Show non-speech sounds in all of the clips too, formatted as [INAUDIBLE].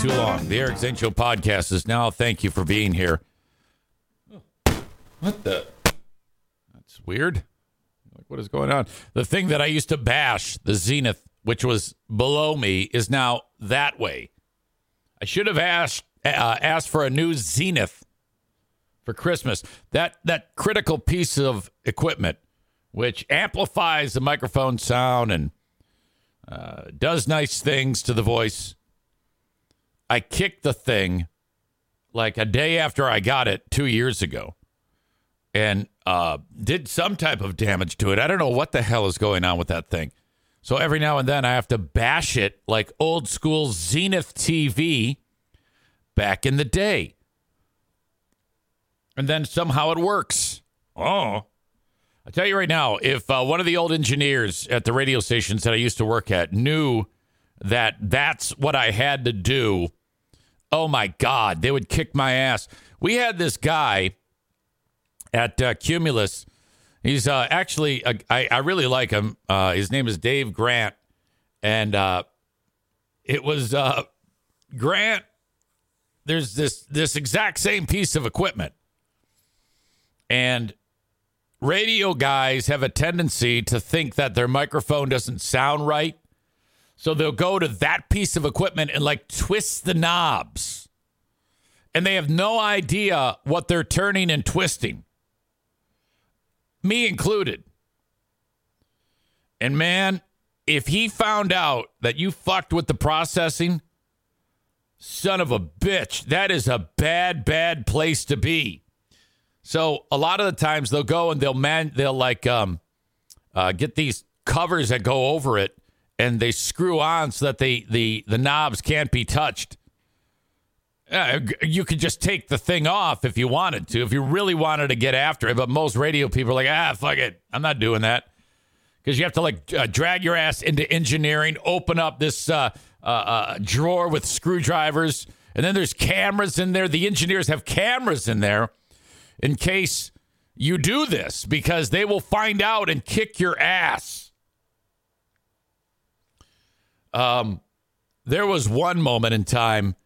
too long. The Eric Zane podcast is now. Thank you for being here. What the? That's weird. Like, what is going on? The thing that I used to bash, the Zenith, which was below me, is now that way. I should have asked uh, asked for a new Zenith for Christmas. That that critical piece of equipment, which amplifies the microphone sound and uh, does nice things to the voice. I kicked the thing like a day after I got it two years ago, and uh, did some type of damage to it. I don't know what the hell is going on with that thing. So every now and then I have to bash it like old school Zenith TV back in the day and then somehow it works. Oh. I tell you right now, if uh, one of the old engineers at the radio stations that I used to work at knew that that's what I had to do, oh my God, they would kick my ass. We had this guy at uh, Cumulus. He's uh, actually, uh, really like him. Uh, his name is Dave Grant. And uh, it was uh, Grant. There's this this exact same piece of equipment and radio guys have a tendency to think that their microphone doesn't sound right. So they'll go to that piece of equipment and like twist the knobs. And they have no idea what they're turning and twisting. Me included. And man, if he found out that you fucked with the processing, son of a bitch, that is a bad, bad place to be. So a lot of the times they'll go and they'll man they'll like um, uh, get these covers that go over it and they screw on so that the the the knobs can't be touched. Uh, you could just take the thing off if you wanted to, if you really wanted to get after it. But most radio people are like, ah, fuck it, I'm not doing that because you have to like uh, drag your ass into engineering, open up this uh, uh, uh, drawer with screwdrivers, and then there's cameras in there. The engineers have cameras in there in case you do this because they will find out and kick your ass. Um, there was one moment in time.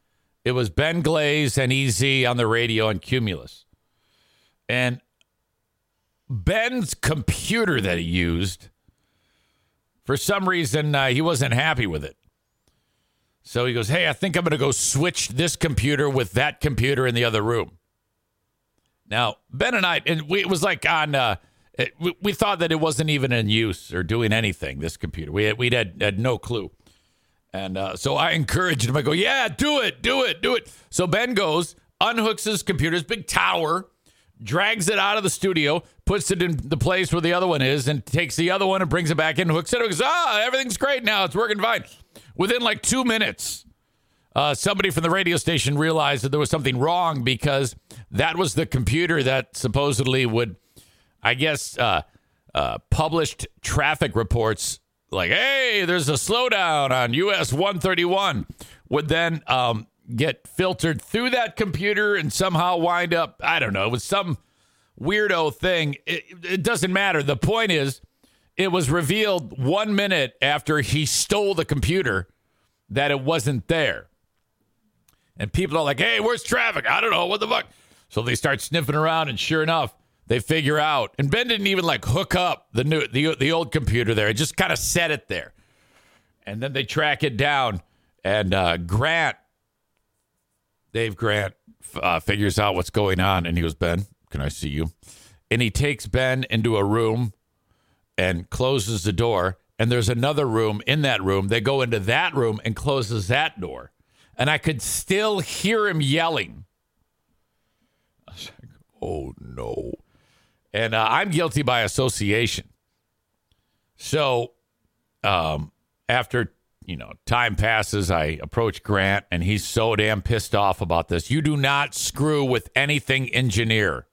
It was Ben Glaze and EZ on the radio on Cumulus. And Ben's computer that he used, for some reason, uh, he wasn't happy with it. So he goes, Hey, I think I'm going to go switch this computer with that computer in the other room. Now, Ben and I, and we, it was like on, uh, it, we, we, thought that it wasn't even in use or doing anything, this computer. We had, we had, had no clue. And uh, so I encouraged him. I go, yeah, do it, do it, do it. So Ben goes, unhooks his computer's big tower, drags it out of the studio, puts it in the place where the other one is, and takes the other one and brings it back in, hooks it. And goes, ah, everything's great now. It's working fine. Within like two minutes, uh, somebody from the radio station realized that there was something wrong because that was the computer that supposedly would, I guess, uh, uh, published traffic reports like, hey, there's a slowdown on US 131, would then um, get filtered through that computer and somehow wind up, I don't know, with some weirdo thing. It, it doesn't matter. The point is, it was revealed one minute after he stole the computer that it wasn't there. And people are like, hey, where's traffic? I don't know. What the fuck? So they start sniffing around, and sure enough, they figure out. And Ben didn't even like hook up the new the the old computer there. It just kind of set it there, and then they track it down. And uh, Grant, Dave Grant, uh, figures out what's going on, and he goes, "Ben, can I see you?" And he takes Ben into a room and closes the door. And there's another room in that room. They go into that room and closes that door. And I could still hear him yelling. I was like, oh no. And uh, I'm guilty by association. So um, after, you know, time passes, I approach Grant and he's so damn pissed off about this. You do not screw with anything engineer.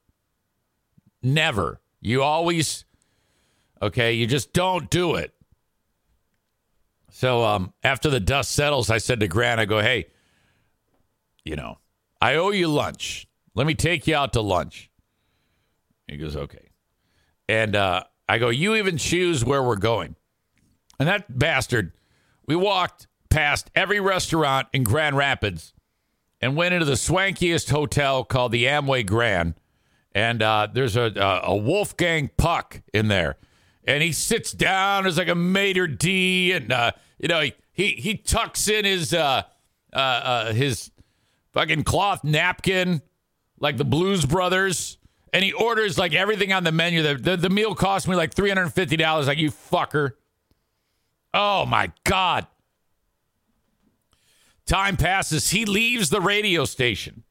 Never. You always Okay, you just don't do it. So um, after the dust settles, I said to Grant, I go, hey, you know, I owe you lunch. Let me take you out to lunch. He goes, okay. And uh, I go, you even choose where we're going. And that bastard, we walked past every restaurant in Grand Rapids and went into the swankiest hotel called the Amway Grand. And uh, there's a, a, a Wolfgang Puck in there and he sits down as like a maitre d, and uh, you know he, he he tucks in his uh, uh, uh, his fucking cloth napkin like the Blues Brothers, and he orders like everything on the menu. The the, the meal cost me like three hundred and fifty dollars. Like you fucker. Oh my god. Time passes. He leaves the radio station.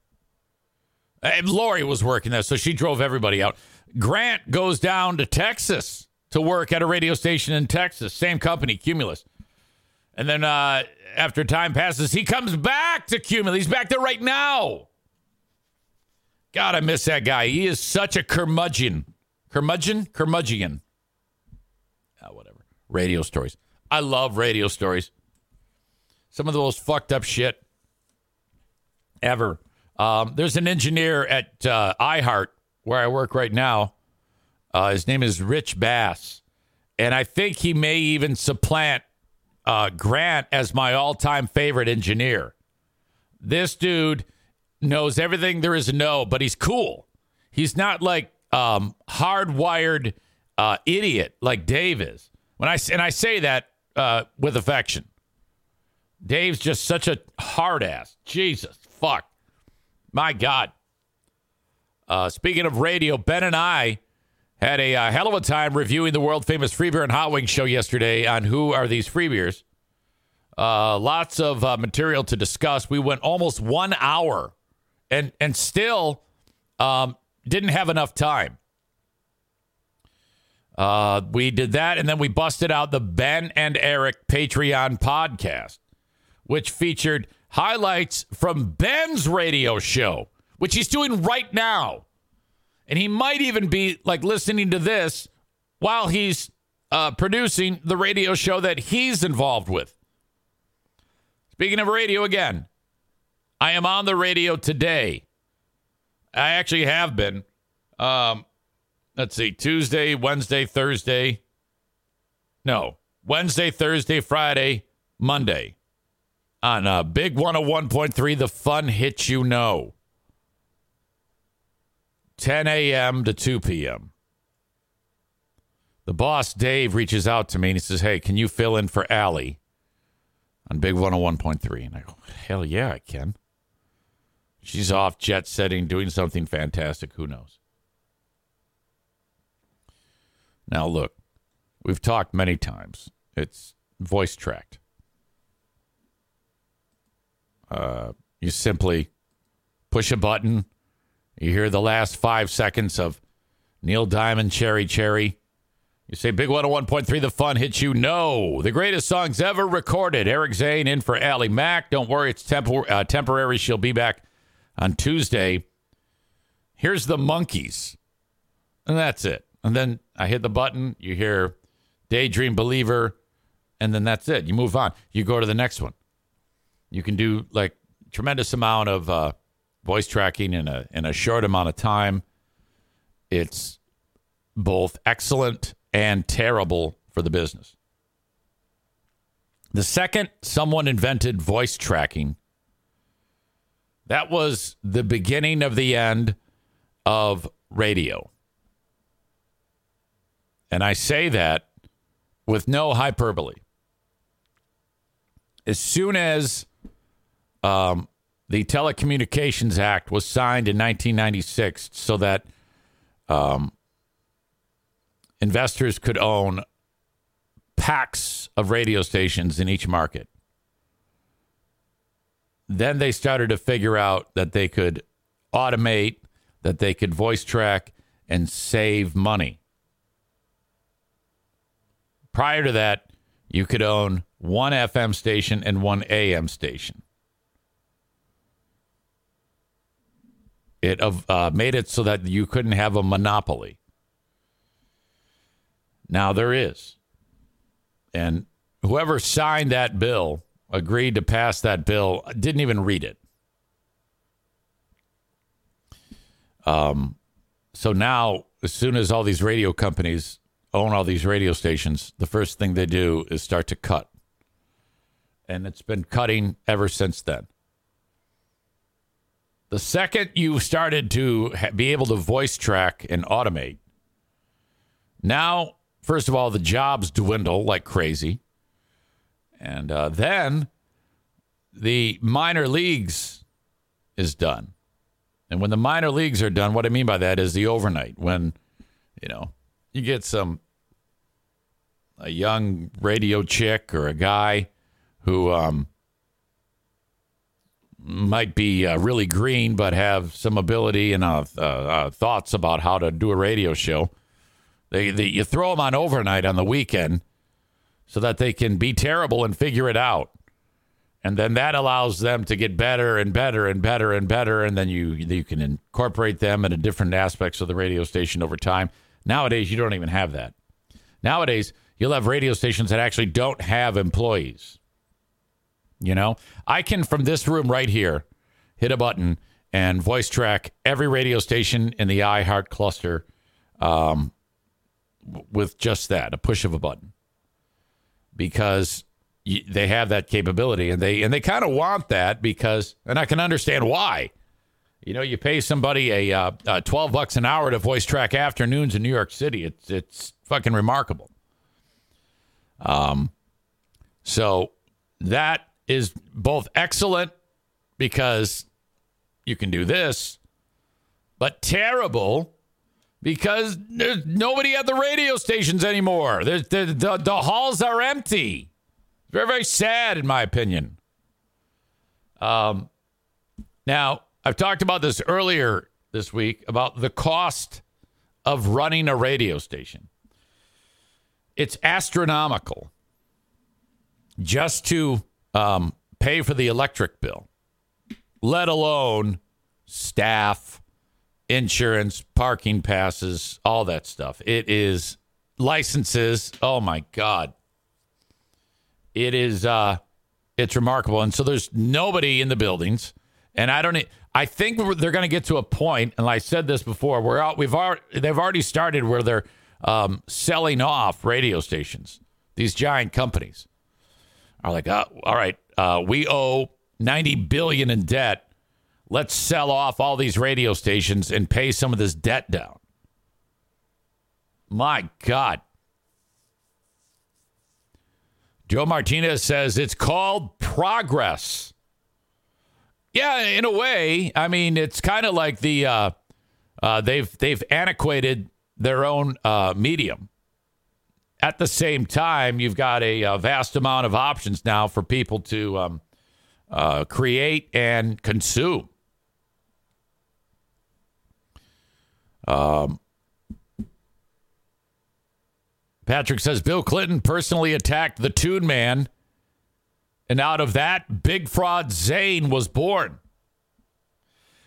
And Lori was working there, so she drove everybody out. Grant goes down to Texas to work at a radio station in Texas, same company, Cumulus. And then uh, after time passes, he comes back to Cumulus. He's back there right now. God, I miss that guy. He is such a curmudgeon. Curmudgeon? Curmudgeon. Oh, whatever. Radio stories. I love radio stories. Some of the most fucked up shit ever. Um, there's an engineer at uh, iHeart where I work right now uh, his name is Rich Bass. And I think he may even supplant uh, Grant as my all time favorite engineer. This dude knows everything there is to know, but he's cool. He's not like um, hardwired uh, idiot like Dave is. When I and I say that uh, with affection. Dave's just such a hard ass. Jesus fuck, my God. Uh, speaking of radio, Ben and I had a uh, hell of a time reviewing the world famous Free Beer and Hot Wings show yesterday on who are these free beers. Uh, lots of uh, material to discuss. We went almost one hour and and still um, didn't have enough time. Uh, we did that, and then we busted out the Ben and Eric Patreon podcast, which featured highlights from Ben's radio show, which he's doing right now. And he might even be like listening to this while he's uh, producing the radio show that he's involved with. Speaking of radio again, I am on the radio today. I actually have been. Um, let's see, Tuesday, Wednesday, Thursday. No, Wednesday, Thursday, Friday, Monday on uh, Big 101.3, The Fun Hit You Know. 10 a.m. to 2 p.m. The boss, Dave, reaches out to me and he says, Hey, can you fill in for Allie on Big 101.3? And I go, Hell yeah, I can. She's off jet setting, doing something fantastic. Who knows? Now, look, we've talked many times. It's voice tracked. Uh, you simply push a button you hear the last five seconds of Neil Diamond, Cherry Cherry. You say Big 101.3, the fun hits you. No, the greatest songs ever recorded. Eric Zane in for Allie Mack. Don't worry, it's tempor- uh, temporary. She'll be back on Tuesday. Here's the Monkees. And that's it. And then I hit the button, you hear Daydream Believer, and then that's it. You move on. You go to the next one. You can do like tremendous amount of uh, voice tracking in a in a short amount of time. It's both excellent and terrible for the business. The second someone invented voice tracking, that was the beginning of the end of radio. And I say that with no hyperbole. As soon as um, the Telecommunications Act was signed in 1996 so that um, investors could own packs of radio stations in each market. Then they started to figure out that they could automate, that they could voice track and save money. Prior to that, you could own one FM station and one AM station. It uh, made it so that you couldn't have a monopoly. Now there is. And whoever signed that bill, agreed to pass that bill, didn't even read it. Um, so now, as soon as all these radio companies own all these radio stations, the first thing they do is start to cut. And it's been cutting ever since then. The second you started to be able to voice track and automate, now, first of all, the jobs dwindle like crazy. And uh, then the minor leagues is done. And when the minor leagues are done, what I mean by that is the overnight, when, you know, you get some, a young radio chick or a guy who, um, might be uh, really green, but have some ability and uh, uh, uh, thoughts about how to do a radio show. They, they, you throw them on overnight on the weekend so that they can be terrible and figure it out. And then that allows them to get better and better and better and better. And then you, you can incorporate them into different aspects of the radio station over time. Nowadays, you don't even have that. Nowadays, you'll have radio stations that actually don't have employees. You know, I can from this room right here hit a button and voice track every radio station in the iHeart cluster um, with just that, a push of a button, because they have that capability, and they and they kind of want that because, and I can understand why. You know, you pay somebody a uh, uh, twelve bucks an hour to voice track afternoons in New York City. It's it's fucking remarkable. Um, so that is both excellent because you can do this, but terrible because there's nobody at the radio stations anymore. the, the, the halls are empty. Very, very sad, in my opinion. Um, now, I've talked about this earlier this week about the cost of running a radio station. It's astronomical just to um, pay for the electric bill, let alone staff, insurance, parking passes, all that stuff. It is licenses. Oh my God. It is uh it's remarkable. And so there's nobody in the buildings. And I don't I think they're going to get to a point, and I said this before. We're out. We've already they've already started where they're um, selling off radio stations. These giant companies are like, oh, all right, uh, we owe 90 billion in debt. Let's sell off all these radio stations and pay some of this debt down. My God. Joe Martinez says it's called progress. Yeah, in a way. I mean, it's kind of like the uh, uh, they've they've antiquated their own uh, medium. At the same time, you've got a, a, vast amount of options now for people to um, uh, create and consume. Um, Patrick says Bill Clinton personally attacked the Tune Man, and out of that, Big Fraud Zane was born.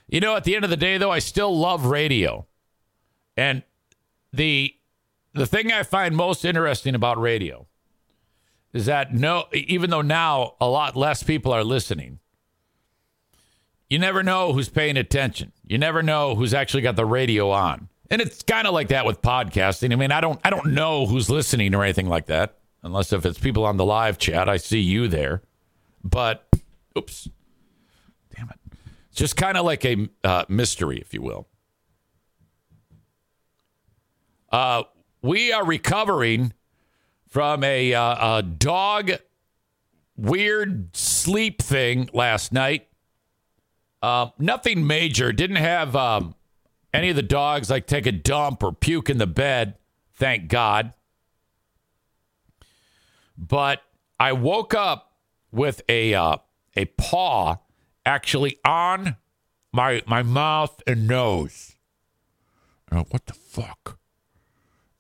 You know, at the end of the day, though, I still love radio. And the the thing I find most interesting about radio is that no, even though now a lot less people are listening, you never know who's paying attention. You never know who's actually got the radio on. And it's kind of like that with podcasting. I mean, I don't I don't know who's listening or anything like that, unless if it's people on the live chat, I see you there. But oops. Damn it. It's just kind of like a uh, mystery, if you will. Uh, we are recovering from a, uh, a dog weird sleep thing last night. Uh, nothing major. Didn't have um, any of the dogs like take a dump or puke in the bed. Thank God. But I woke up with a uh, a paw actually on my my mouth and nose. Uh, what the fuck?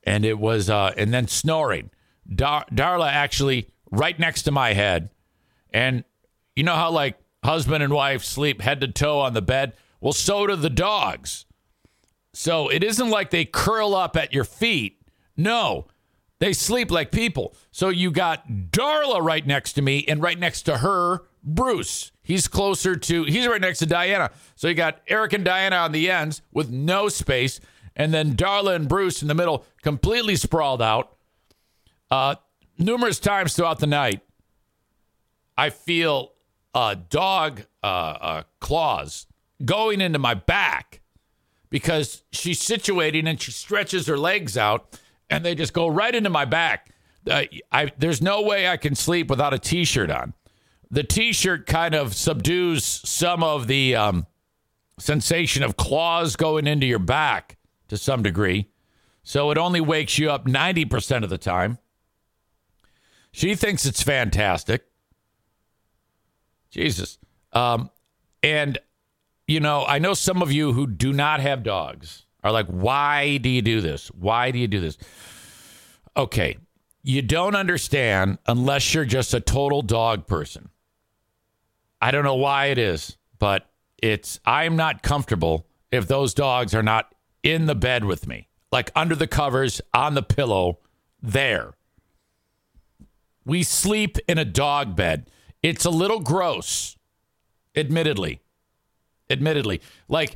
And it was uh, and then snoring. Dar- Darla actually right next to my head, and you know how like husband and wife sleep head to toe on the bed. Well, so do the dogs. So it isn't like they curl up at your feet. No, they sleep like people. So you got Darla right next to me, and right next to her, Bruce. He's closer to, he's right next to Diana. So you got Eric and Diana on the ends with no space, and then Darla and Bruce in the middle, completely sprawled out. Uh, numerous times throughout the night, I feel uh, dog uh, uh, claws going into my back because she's situating and she stretches her legs out and they just go right into my back. Uh, I, there's no way I can sleep without a t shirt on. The t shirt kind of subdues some of the um, sensation of claws going into your back to some degree. So it only wakes you up 90% of the time. She thinks it's fantastic. Jesus. Um, and, you know, I know some of you who do not have dogs are like, why do you do this? Why do you do this? Okay. You don't understand unless you're just a total dog person. I don't know why it is, but it's, I'm not comfortable if those dogs are not in the bed with me, like under the covers, on the pillow, there. We sleep in a dog bed. It's a little gross, admittedly. Admittedly. Like,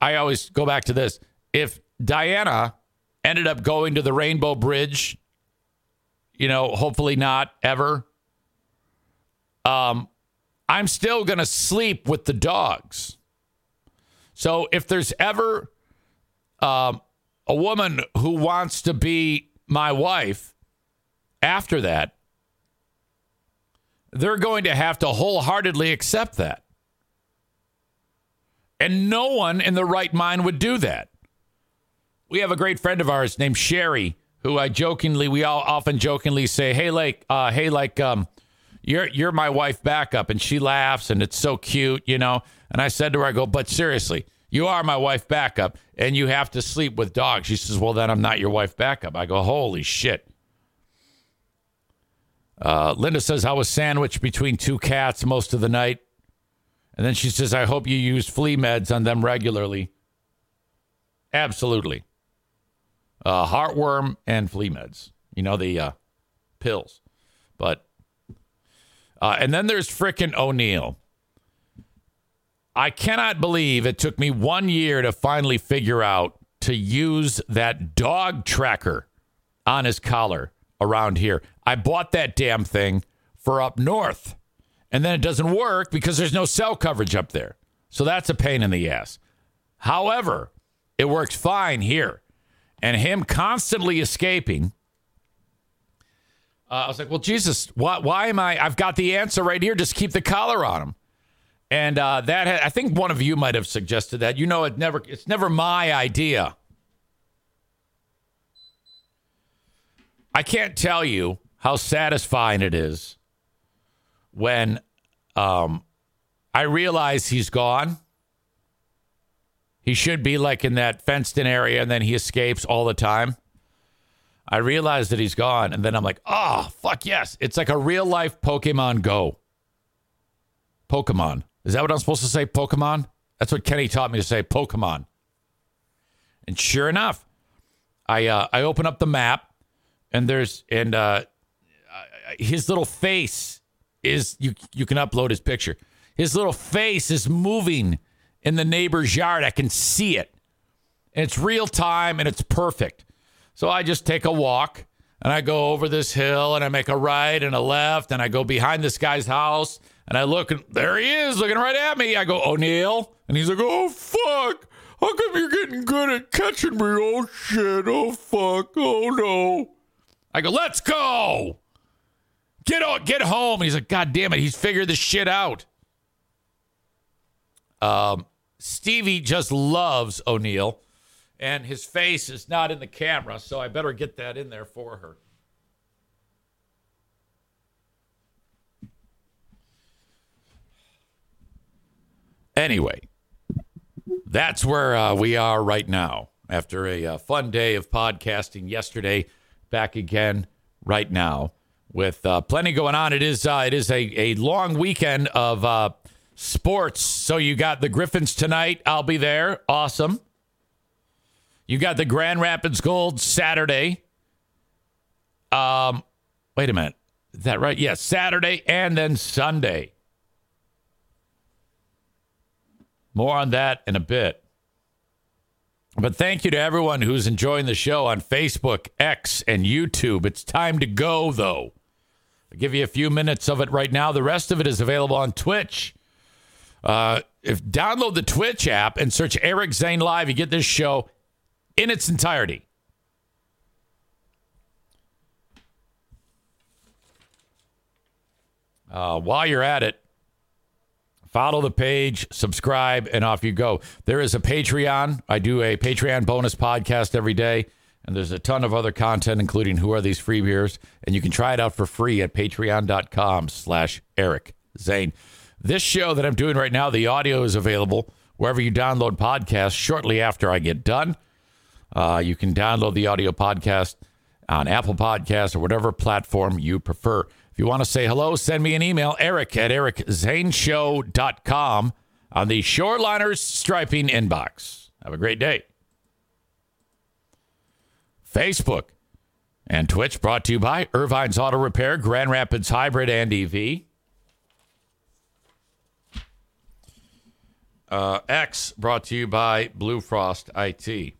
I always go back to this. If Diana ended up going to the Rainbow Bridge, you know, hopefully not ever, um, I'm still going to sleep with the dogs. So if there's ever um, a woman who wants to be my wife after that, they're going to have to wholeheartedly accept that. And no one in the right mind would do that. We have a great friend of ours named Sherry, who I jokingly, we all often jokingly say, "Hey, like, uh, hey, like, um, you're you're my wife backup," and she laughs, and it's so cute, you know. And I said to her, "I go, but seriously, you are my wife backup, and you have to sleep with dogs." She says, "Well, then I'm not your wife backup." I go, "Holy shit!" Uh, Linda says, I was sandwiched between two cats most of the night. And then she says, I hope you use flea meds on them regularly. Absolutely. Uh, heartworm and flea meds. You know, the uh, pills. But, uh, and then there's frickin' O'Neill. I cannot believe it took me one year to finally figure out to use that dog tracker on his collar around here. I bought that damn thing for up north. And then it doesn't work because there's no cell coverage up there. So that's a pain in the ass. However, it works fine here. And him constantly escaping. Uh, I was like, well, Jesus, why, why am I? I've got the answer right here. Just keep the collar on him. And uh, that I think one of you might have suggested that. You know, it never it's never my idea. I can't tell you how satisfying it is when um, I realize he's gone. He should be like in that fenced in area and then he escapes all the time. I realize that he's gone and then I'm like, oh, fuck yes. It's like a real life Pokemon Go. Pokemon. Is that what I'm supposed to say? Pokemon? That's what Kenny taught me to say, Pokemon. And sure enough, I uh, I open up the map, and there's and uh, his little face is you you can upload his picture. His little face is moving in the neighbor's yard. I can see it. And it's real time and it's perfect. So I just take a walk and I go over this hill and I make a right and a left and I go behind this guy's house and I look and there he is looking right at me. I go, O'Neill. And he's like, oh, fuck. How come you're getting good at catching me? Oh, shit. Oh, fuck. Oh, no. I go, let's go. Get on, get home. he's like, God damn it. He's figured this shit out. Um, Stevie just loves O'Neill, and his face is not in the camera, so I better get that in there for her. Anyway, that's where uh, we are right now after a uh, fun day of podcasting yesterday. Back again right now with uh, plenty going on. It is uh, it is a, a long weekend of uh, sports. So you got the Griffins tonight. I'll be there. Awesome. You got the Grand Rapids Gold Saturday. Um, wait a minute. Is that right? Yes, yeah, Saturday and then Sunday. More on that in a bit. But thank you to everyone who's enjoying the show on Facebook, X, and YouTube. It's time to go, though. I'll give you a few minutes of it right now. The rest of it is available on Twitch. Uh, if download the Twitch app and search Eric Zane Live, you get this show in its entirety. Uh, while you're at it, follow the page, subscribe, and off you go. There is a Patreon. I do a Patreon bonus podcast every day. And there's a ton of other content, including who are these free beers, and you can try it out for free at patreon.com slash Eric Zane. This show that I'm doing right now, the audio is available wherever you download podcasts shortly after I get done. Uh, you can download the audio podcast on Apple Podcasts or whatever platform you prefer. You want to say hello, send me an email, eric at ericzaneshow.com on the Shoreliners Striping inbox. Have a great day. Facebook and Twitch brought to you by Ervine's Auto Repair, Grand Rapids Hybrid and EV. Uh, X brought to you by Blue Frost IT.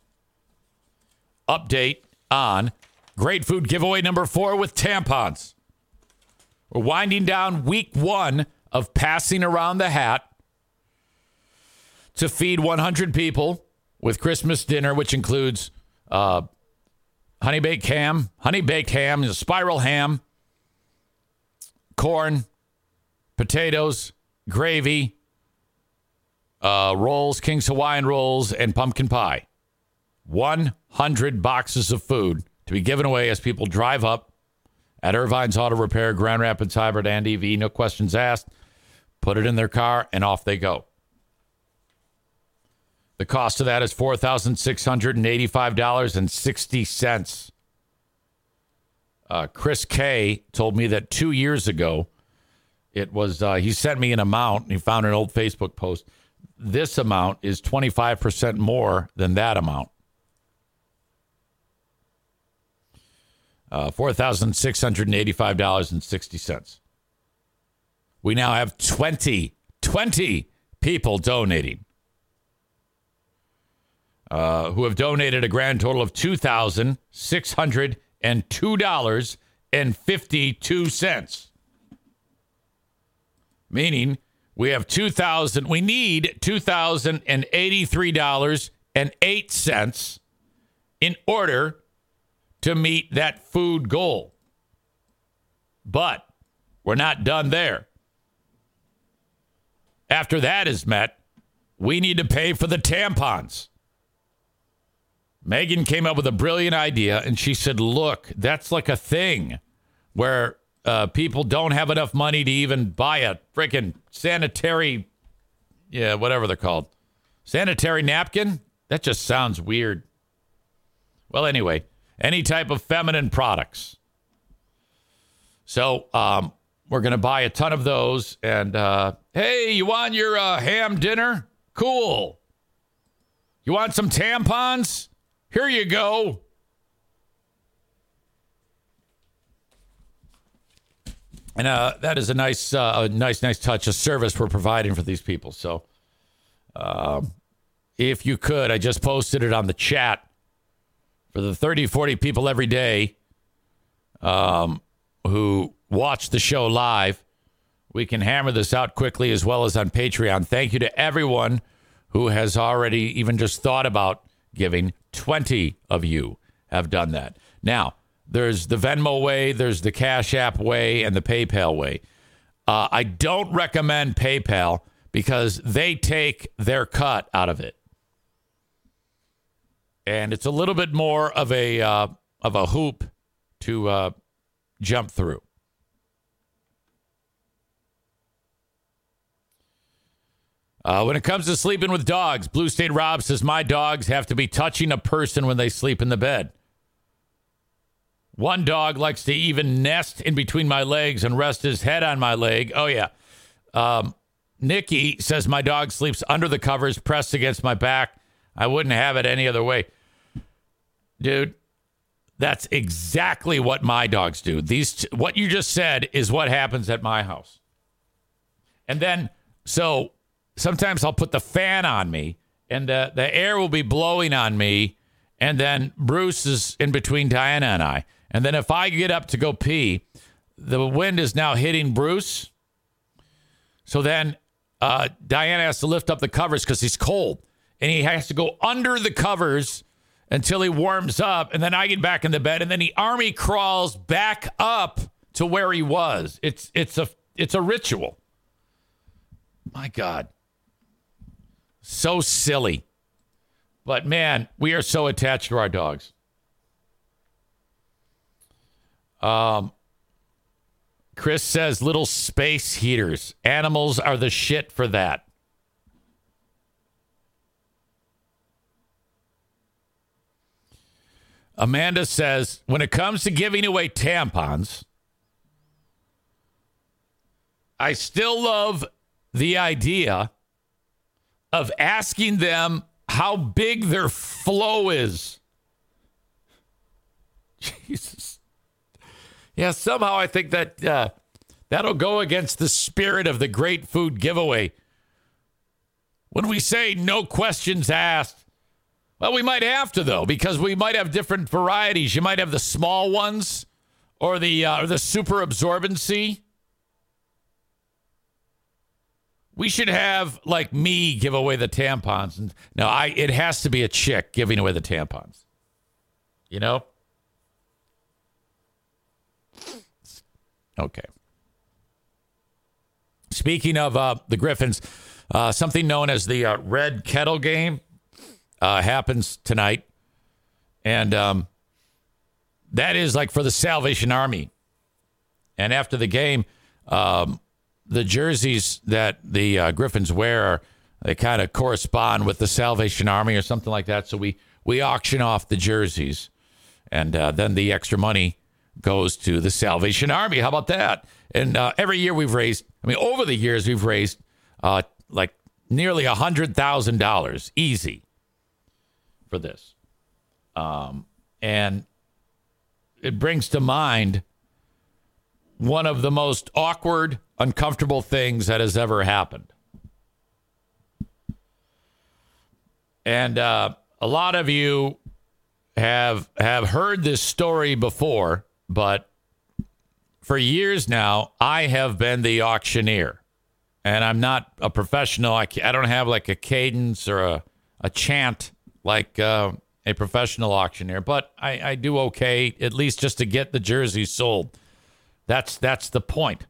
Update on Great Food Giveaway number four with tampons. We're winding down week one of passing around the hat to feed 100 people with Christmas dinner, which includes uh, honey baked ham, honey baked ham, a spiral ham, corn, potatoes, gravy, uh, rolls, King's Hawaiian rolls, and pumpkin pie. 100 boxes of food to be given away as people drive up at Ervine's Auto Repair, Grand Rapids Hybrid and EV. No questions asked. Put it in their car and off they go. The cost of that is $4,685.60. Uh, Chris K told me that two years ago, it was, uh, he sent me an amount. He found an old Facebook post. This amount is 25% more than that amount. Uh, $4,685.60. We now have 20, 20 people donating uh, who have donated a grand total of $2,602.52. Meaning we have 2000 we need $2,083.08 in order to meet that food goal. But we're not done there. After that is met, we need to pay for the tampons. Megan came up with a brilliant idea and she said, Look, that's like a thing where uh, people don't have enough money to even buy a freaking sanitary, yeah, whatever they're called. Sanitary napkin? That just sounds weird. Well, anyway, any type of feminine products. So um, we're going to buy a ton of those. And uh, hey, you want your uh, ham dinner? Cool. You want some tampons? Here you go. And uh, that is a nice, uh, nice, nice touch of service we're providing for these people. So, um, if you could, I just posted it on the chat for the 30, 40 people every day um, who watch the show live. We can hammer this out quickly as well as on Patreon. Thank you to everyone who has already even just thought about giving. 20 of you have done that. Now, there's the Venmo way, there's the Cash App way, and the PayPal way. Uh, I don't recommend PayPal because they take their cut out of it, and it's a little bit more of a uh, of a hoop to uh, jump through. Uh, when it comes to sleeping with dogs, Blue State Rob says my dogs have to be touching a person when they sleep in the bed. One dog likes to even nest in between my legs and rest his head on my leg. Oh, yeah. Um, Nikki says my dog sleeps under the covers, pressed against my back. I wouldn't have it any other way. Dude, that's exactly what my dogs do. These what you just said is what happens at my house. And then so sometimes I'll put the fan on me and the, the air will be blowing on me and then Bruce is in between Diana and I. And then if I get up to go pee, the wind is now hitting Bruce. So then uh, Diana has to lift up the covers because he's cold. And he has to go under the covers until he warms up. And then I get back in the bed. And then he army crawls back up to where he was. It's it's a it's a ritual. My God. So silly. But man, we are so attached to our dogs. Um, Chris says little space heaters. Animals are the shit for that. Amanda says when it comes to giving away tampons, I still love the idea of asking them how big their flow is. [LAUGHS] Jesus. Yeah, somehow I think that uh, that'll go against the spirit of the great food giveaway. When we say no questions asked, well, we might have to though, because we might have different varieties. You might have the small ones or the uh, or the super absorbency. We should have like me give away the tampons, no, I it has to be a chick giving away the tampons. You know. Okay. Speaking of uh, the Griffins, uh, something known as the uh, Red Kettle Game uh, happens tonight. And um, that is like for the Salvation Army. And after the game, um, the jerseys that the uh, Griffins wear, they kind of correspond with the Salvation Army or something like that. So we, we auction off the jerseys. And uh, then the extra money goes to the Salvation Army. How about that? And uh, every year we've raised, I mean, over the years, we've raised uh, like nearly a $100,000 easy for this. Um, and it brings to mind one of the most awkward, uncomfortable things that has ever happened. And uh, a lot of you have have heard this story before, but for years now, I have been the auctioneer, and I'm not a professional. I, I don't have like a cadence or a, a chant like uh, a professional auctioneer, but I, I do okay at least just to get the jerseys sold. That's that's the point.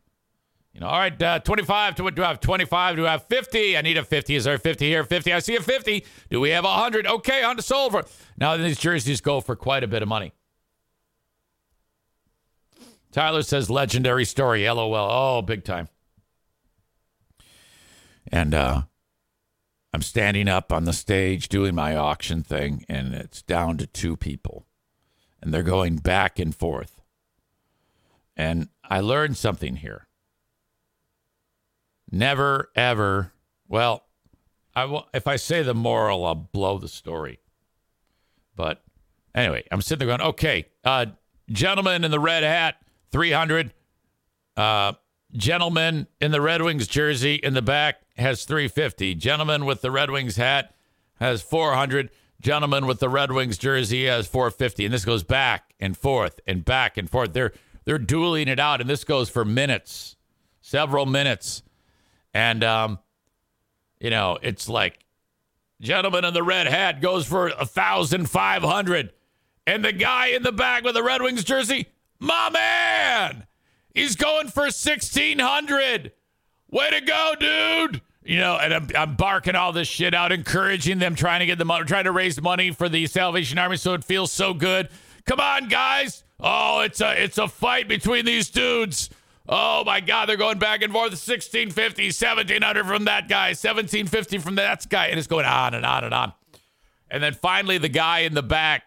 You know, all right, uh, 25. Do, do I have 25? Do I have 50? I need a 50. Is there a 50 here? 50. I see a 50. Do we have 100? Okay, 100 sold for. Now these jerseys go for quite a bit of money. Tyler says legendary story. LOL. Oh, big time. And uh, I'm standing up on the stage doing my auction thing, and it's down to two people, and they're going back and forth. And I learned something here. Never, ever, well, I will, if I say the moral, I'll blow the story. But anyway, I'm sitting there going, okay, uh, gentleman in the red hat, 300. Uh, gentleman in the Red Wings jersey in the back has 350. Gentleman with the Red Wings hat has 400. Gentleman with the Red Wings jersey has 450. And this goes back and forth and back and forth. They're they're dueling it out, and this goes for minutes, several minutes. And um, you know, it's like gentleman in the red hat goes for a thousand five hundred, and the guy in the back with the Red Wings jersey, my man, he's going for sixteen hundred. Way to go, dude! You know, and I'm, I'm barking all this shit out, encouraging them, trying to get the money, trying to raise money for the Salvation Army, so it feels so good. Come on, guys! Oh, it's a it's a fight between these dudes. Oh my God, they're going back and forth. 1650, 1700 from that guy, 1750 from that guy, and it's going on and on and on. And then finally, the guy in the back,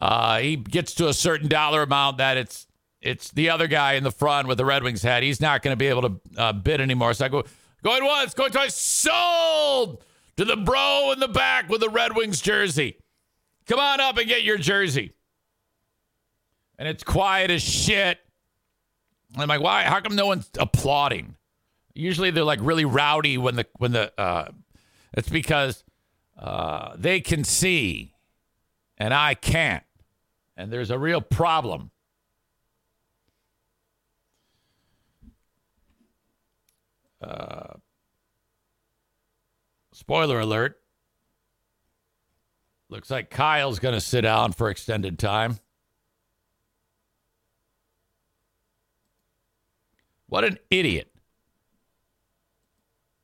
uh, he gets to a certain dollar amount that it's it's the other guy in the front with the Red Wings hat. He's not going to be able to uh, bid anymore. So I go going once, going twice, sold to the bro in the back with the Red Wings jersey. Come on up and get your jersey. And it's quiet as shit. I'm like, why? How come no one's applauding? Usually they're like really rowdy when the when the uh, it's because uh, they can see and I can't, and there's a real problem. Uh, spoiler alert. Looks like Kyle's going to sit down for extended time. What an idiot.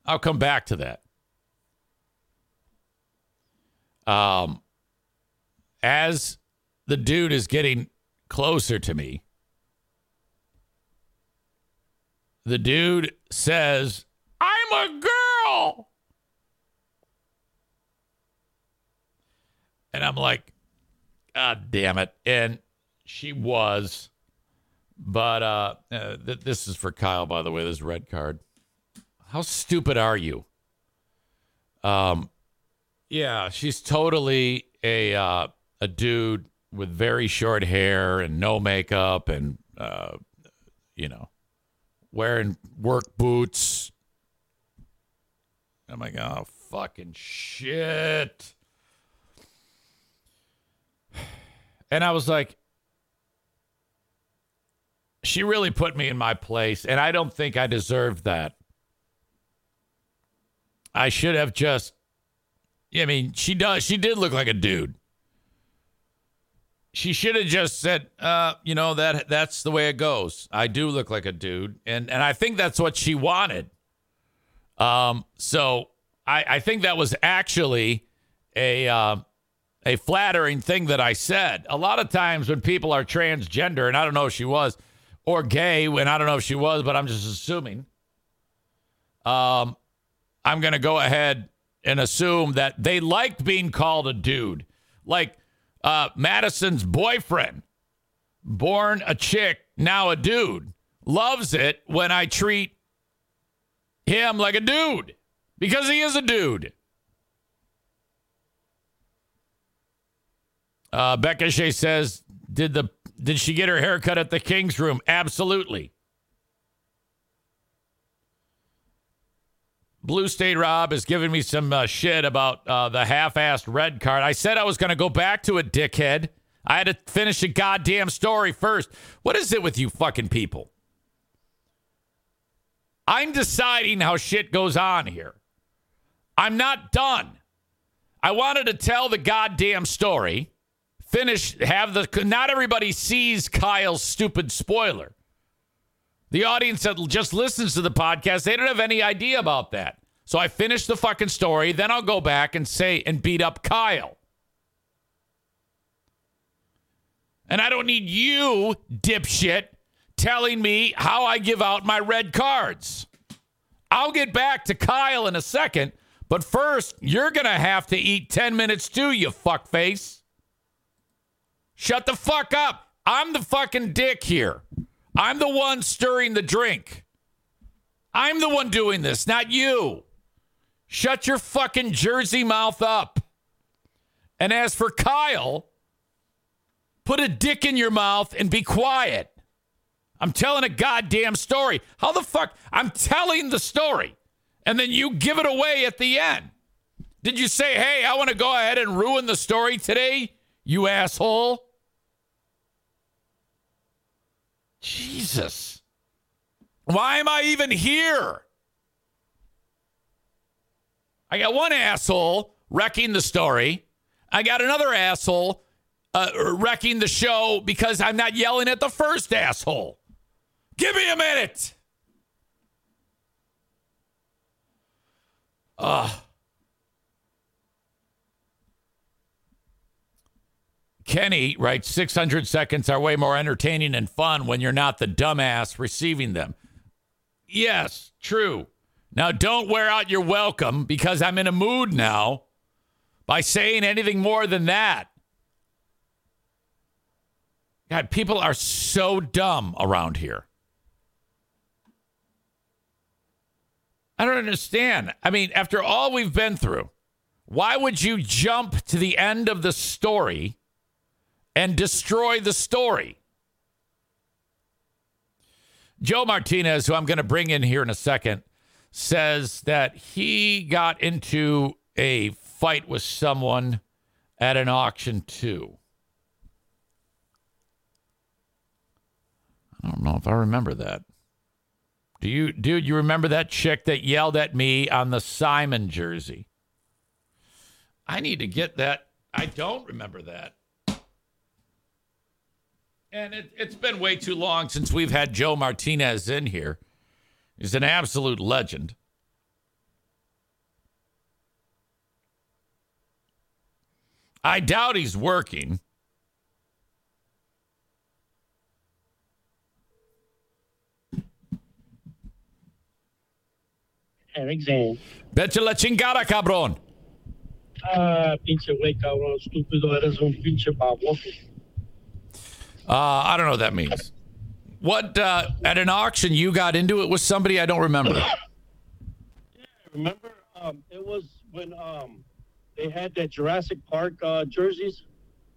I'll come back to that. Um, as the dude is getting closer to me, the dude says, I'm a girl. And I'm like, God damn it. And she was. But uh, uh th- this is for Kyle, by the way. This red card. How stupid are you? Um, yeah, she's totally a uh, a dude with very short hair and no makeup and uh, you know, wearing work boots. I'm like, oh fucking shit. And I was like, she really put me in my place, and I don't think I deserved that. I should have just. I mean, she does. She did look like a dude. She should have just said, uh, you know that that's the way it goes. I do look like a dude, and and I think that's what she wanted. Um, so I I think that was actually a uh, a flattering thing that I said. A lot of times when people are transgender, and I don't know if she was, or gay, and I don't know if she was, but I'm just assuming. Um, I'm to go ahead and assume that they liked being called a dude. Like uh, Madison's boyfriend, born a chick, now a dude, loves it when I treat him like a dude because he is a dude. Uh, Becca Shea says, "Did the did she get her haircut at the King's Room? Absolutely. Blue State Rob is giving me some uh, shit about uh, the half-assed red card. I said I was going to go back to it, dickhead. I had to finish a goddamn story first. What is it with you fucking people? I'm deciding how shit goes on here. I'm not done. I wanted to tell the goddamn story finish, have the, not everybody sees Kyle's stupid spoiler. The audience that just listens to the podcast, they don't have any idea about that. So I finish the fucking story, then I'll go back and say and beat up Kyle. And I don't need you, dipshit, telling me how I give out my red cards. I'll get back to Kyle in a second, but first, you're going to have to eat 10 minutes too, you fuckface. Shut the fuck up. I'm the fucking dick here. I'm the one stirring the drink. I'm the one doing this, not you. Shut your fucking Jersey mouth up. And as for Kyle, put a dick in your mouth and be quiet. I'm telling a goddamn story. How the fuck? I'm telling the story. And then you give it away at the end. Did you say, hey, I want to go ahead and ruin the story today, you asshole? Jesus. Why am I even here? I got one asshole wrecking the story. I got another asshole uh, wrecking the show because I'm not yelling at the first asshole. Give me a minute. Ugh. Kenny writes 600 seconds are way more entertaining and fun when you're not the dumbass receiving them. Yes, true. Now, don't wear out your welcome because I'm in a mood now by saying anything more than that. God, people are so dumb around here. I don't understand. I mean, after all we've been through, why would you jump to the end of the story and destroy the story? Joe Martinez, who I'm going to bring in here in a second, says that he got into a fight with someone at an auction too. I don't know if I remember that. Do you, dude? You remember that chick that yelled at me on the Simon jersey? I need to get that. I don't remember that. And it, it's been way too long since we've had Joe Martinez in here. He's an absolute legend. I doubt he's working. Eric Zane. Vete la chingada, cabrón. Ah, pinche güey, cabrón, estúpido, eres un pinche baboso. Uh, I don't know what that means. What, uh, at an auction, you got into it with somebody I don't remember? Yeah, remember, um, it was when um, they had that Jurassic Park uh, jerseys,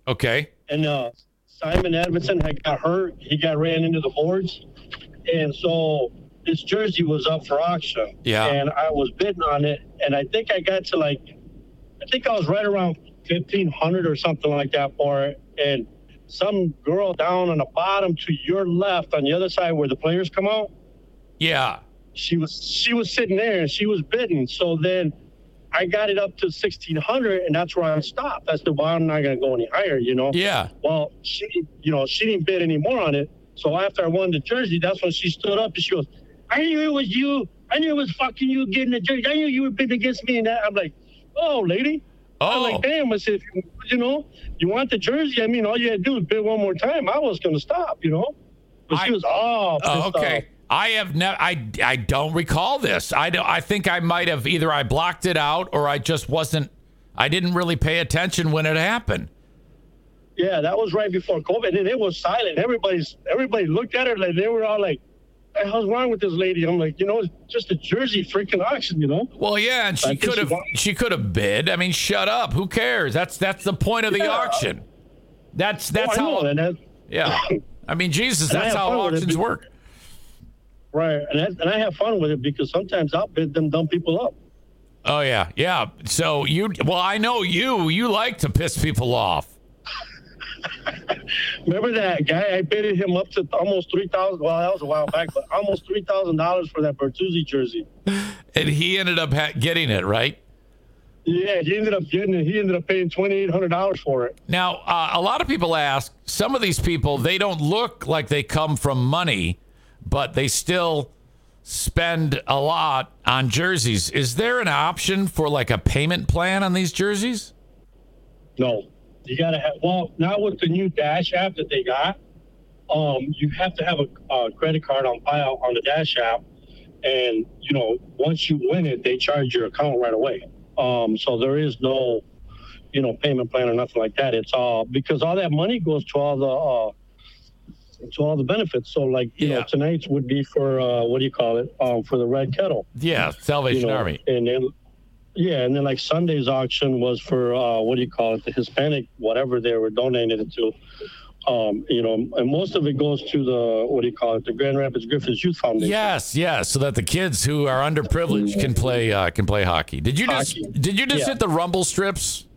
Okay. and uh, Simon Edvinsson had got hurt. He got ran into the boards, and so this jersey was up for auction. Yeah. And I was bidding on it, and I think I got to like, I think I was right around fifteen hundred or something like that for it, and some girl down on the bottom to your left on the other side where the players come out Yeah. she was she was sitting there and she was bidding. So then I got it up to sixteen hundred, and that's where I stopped. I said, "Well, I'm not going to go any higher," you know. Yeah. Well, she, you know, she didn't bid any more on it. So after I won the jersey, that's when she stood up and she goes, "I knew it was you. I knew it was fucking you getting the jersey. I knew you were bidding against me." And that I'm like, "Oh, lady." Oh. I'm Oh. like, damn. I said, if you, you know, you want the jersey? I mean, all you had to do is bid one more time. I was going to stop, you know. But she I- was, oh, Oh, okay. off. I have never. I I don't recall this. I don't, I think I might have either I blocked it out or I just wasn't. I didn't really pay attention when it happened. Yeah, that was right before COVID, and it was silent. Everybody's everybody looked at her like they were all like, "What the hell's wrong with this lady?" I'm like, you know, it's just a Jersey freaking auction, you know. Well, yeah, and she could have she could have bid. I mean, shut up. Who cares? That's that's the point of the Yeah. auction. That's oh, that's oh, I know, how. and that, Yeah. I mean, Jesus, that's how fun with it auctions because- work. right, and that, and I have fun with it because sometimes I'll bid them dumb people up. Oh yeah, yeah. So you, well, I know you. You like to piss people off. [LAUGHS] Remember that guy? I bidded him up to almost three thousand. Well, that was a while back, but almost three thousand dollars for that Bertuzzi jersey. And he ended up ha- getting it right. Yeah, he ended up getting it. He ended up paying twenty eight hundred dollars for it. Now, uh, a lot of people ask. Some of these people, they don't look like they come from money, but they still spend a lot on jerseys. Is there an option for like a payment plan on these jerseys? No, you gotta have. Well, now with the new Dash app that they got. Um, you have to have a, a credit card on file on the Dash app, and you know once you win it, they charge your account right away. Um, so there is no, you know, payment plan or nothing like that. It's all because all that money goes to all the. Uh, to all the benefits. So, like, you Yeah. know, tonight's would be for uh, what do you call it? Um, for the Red Kettle. Yeah, you Salvation know, Army. And then, yeah, and then like Sunday's auction was for uh, what do you call it? The Hispanic, whatever they were donating it to, Um, you know, and most of it goes to the what do you call it, the Grand Rapids Griffins Youth Foundation. Yes, yes, so that the kids who are underprivileged can play uh, can play hockey. Did you just Hockey. did you just Yeah. hit the rumble strips?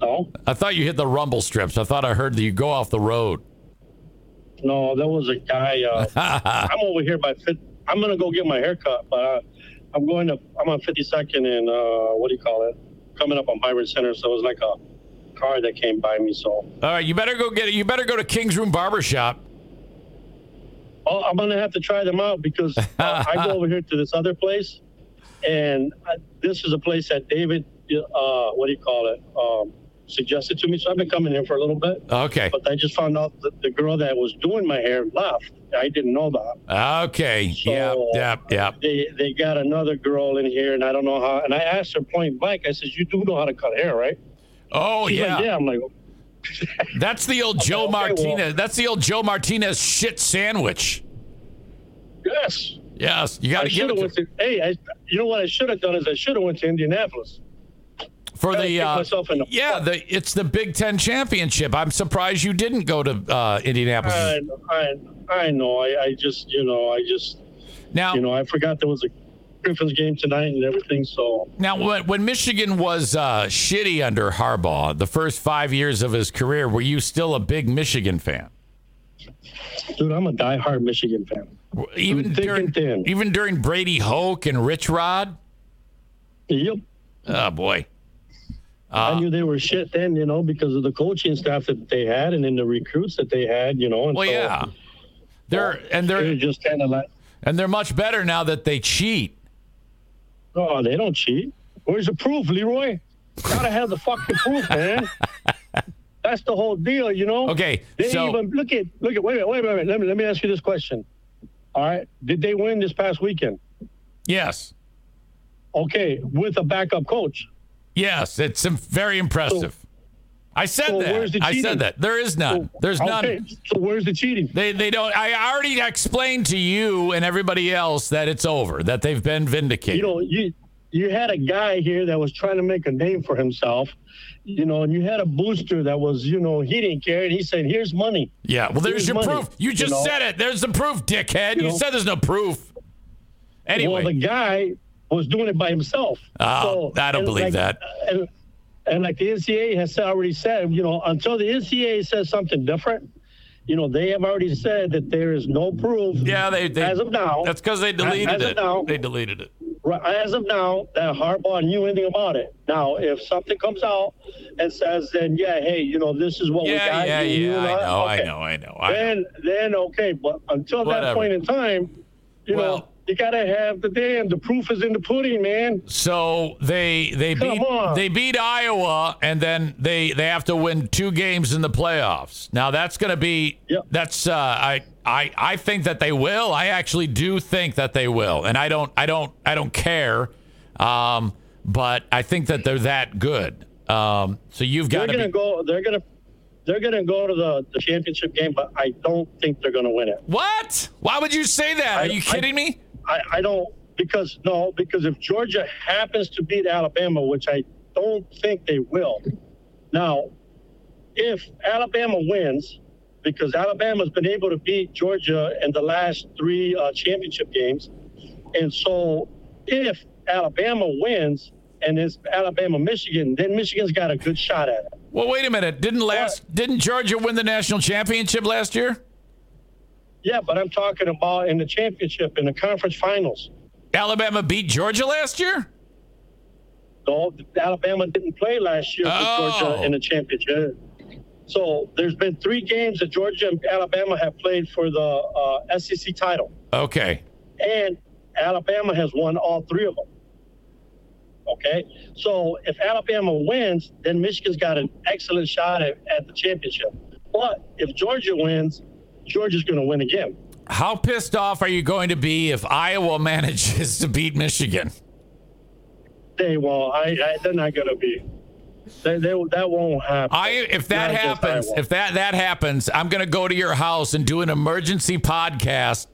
No, I thought you hit the rumble strips. I thought I heard that you go off the road. no, there was a guy. Uh, [LAUGHS] I'm over here by fit. I'm gonna go get my hair cut, but uh, I'm going to. I'm on 52nd and uh, what do you call it? Coming up on Byron Center, so it was like a car that came by me. So All right, you better go get it. You better go to King's Room Barbershop. Oh, I'm gonna have to try them out because uh, I go over here to this other place, and I, this is a place that David, uh, what do you call it, um, suggested to me. So I've been coming here for a little bit, Okay. but I just found out that the girl that was doing my hair left. I didn't know that. Okay. So Yep. Yep. Uh, yep. They they got another girl in here, and I don't know how. And I asked her point blank. I said, "You do know how to cut hair, right?" Oh She's yeah. like, "Yeah." I'm like, oh. [LAUGHS] That's the old Joe okay, well- Martinez. That's the old Joe Martinez shit sandwich. "Yes." Yes, you got to give it have to, went to. Hey, I, you know what I should have done is I should have went to Indianapolis. For the uh, the yeah. The it's the Big Ten championship. I'm surprised you didn't go to uh, Indianapolis. I, I, I know. I, I just, you know, I just, now, you know, I forgot there was a Griffins game tonight and everything. So, now when, when Michigan was uh, shitty under Harbaugh, the first five years of his career, were you still a big Michigan fan? dude, I'm a diehard Michigan fan. Even during even during Brady Hoke and Rich Rod. Yep. Oh boy. I uh, knew they were shit then, you know, because of the coaching staff that they had and then the recruits that they had, you know. And Well, so yeah. Uh, they're and They're they're just kind of like, and they're much better now that they cheat. oh, they don't cheat. Where's the proof, Leroy? Gotta have the fucking proof, man. That's the whole deal, you know. Okay, They so- even look at look at wait a minute, wait a minute. Let me let me ask you this question. All right, did they win this past weekend? Yes. Okay, with a backup coach. Yes, it's very impressive. I said so that. I said that. There is none. There's okay, none. so where's the cheating? They they don't I already explained to you and everybody else that it's over, that they've been vindicated. You know, you you had a guy here that was trying to make a name for himself, you know, and you had a booster that was, you know, he didn't care, and he said, "Here's money." yeah, well there's Here's your money, proof. You you just know? said it. There's the proof, dickhead. You, You know? said there's no proof. Anyway, Well, the guy was doing it by himself. Oh, I don't believe like- that. Uh, and, and like the NCAA has already said, you know, until the NCAA says something different, you know, they have already said that there is no proof. yeah, they, they as of now. That's because they deleted as of it. now- They deleted it. Right, as of now, that Harbaugh knew anything about it. Now, if something comes out and says, then yeah, hey, you know, this is what we Yeah, got. yeah, you- you yeah. I know, I know, I know. I know. Then, then okay, but until Whatever. that point in time, you Well- know, you gotta have the damn. The proof is in the pudding, man. So they they Come beat on. they beat Iowa and then they they have to win two games in the playoffs. Now that's going to be Yep. that's uh, I I I think that they will. I actually do think that they will, and I don't I don't I don't care. Um, but I think that they're that good. Um, so you've got They're to gonna be. go. They're gonna. They're gonna go to the, the championship game, but I don't think they're gonna win it. What? Why would you say that? Are I- you I- kidding me? I, I don't because no because if Georgia happens to beat Alabama, which I don't think they will. Now, if Alabama wins, because Alabama's been able to beat Georgia in the last three uh, championship games, and so if Alabama wins and it's Alabama Michigan, then Michigan's got a good shot at it. Well, wait a minute. Didn't last? Didn't Georgia win the national championship last year? Yeah, but I'm talking about in the championship in the conference finals. Alabama beat Georgia last year. No, Alabama didn't play last year Oh. Georgia in the championship. So there's been three games that Georgia and Alabama have played for the uh, SEC title, Okay. and Alabama has won all three of them. Okay, so if Alabama wins, then Michigan's got an excellent shot at, at the championship. But if Georgia wins, Georgia's going to win again. How pissed off are you going to be if Iowa [LAUGHS] manages to beat Michigan? They won't. I, I, they're not going to be. They, they, that won't happen. I if that Not happens, if that that happens, I'm going to go to your house and do an emergency podcast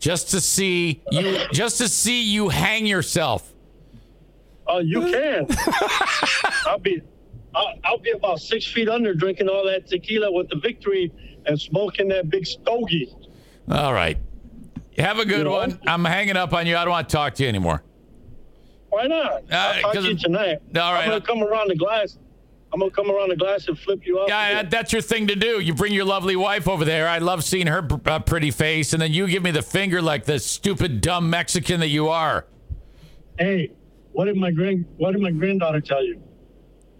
just to see you just to see you hang yourself. Oh, you can. [LAUGHS] I'll be, I'll, I'll be about six feet under drinking all that tequila with the victory and smoking that big stogie. All right. Have a good You know? one. I'm hanging up on you. I don't want to talk to you anymore. Why not? Uh, I'll talk to you tonight. All right. I'm gonna come around the glass. I'm gonna come around the glass and flip you off. Yeah, that's your thing to do. You bring your lovely wife over there. I love seeing her uh, pretty face, and then you give me the finger like the stupid, dumb Mexican that you are. Hey, what did my grand What did my granddaughter tell you?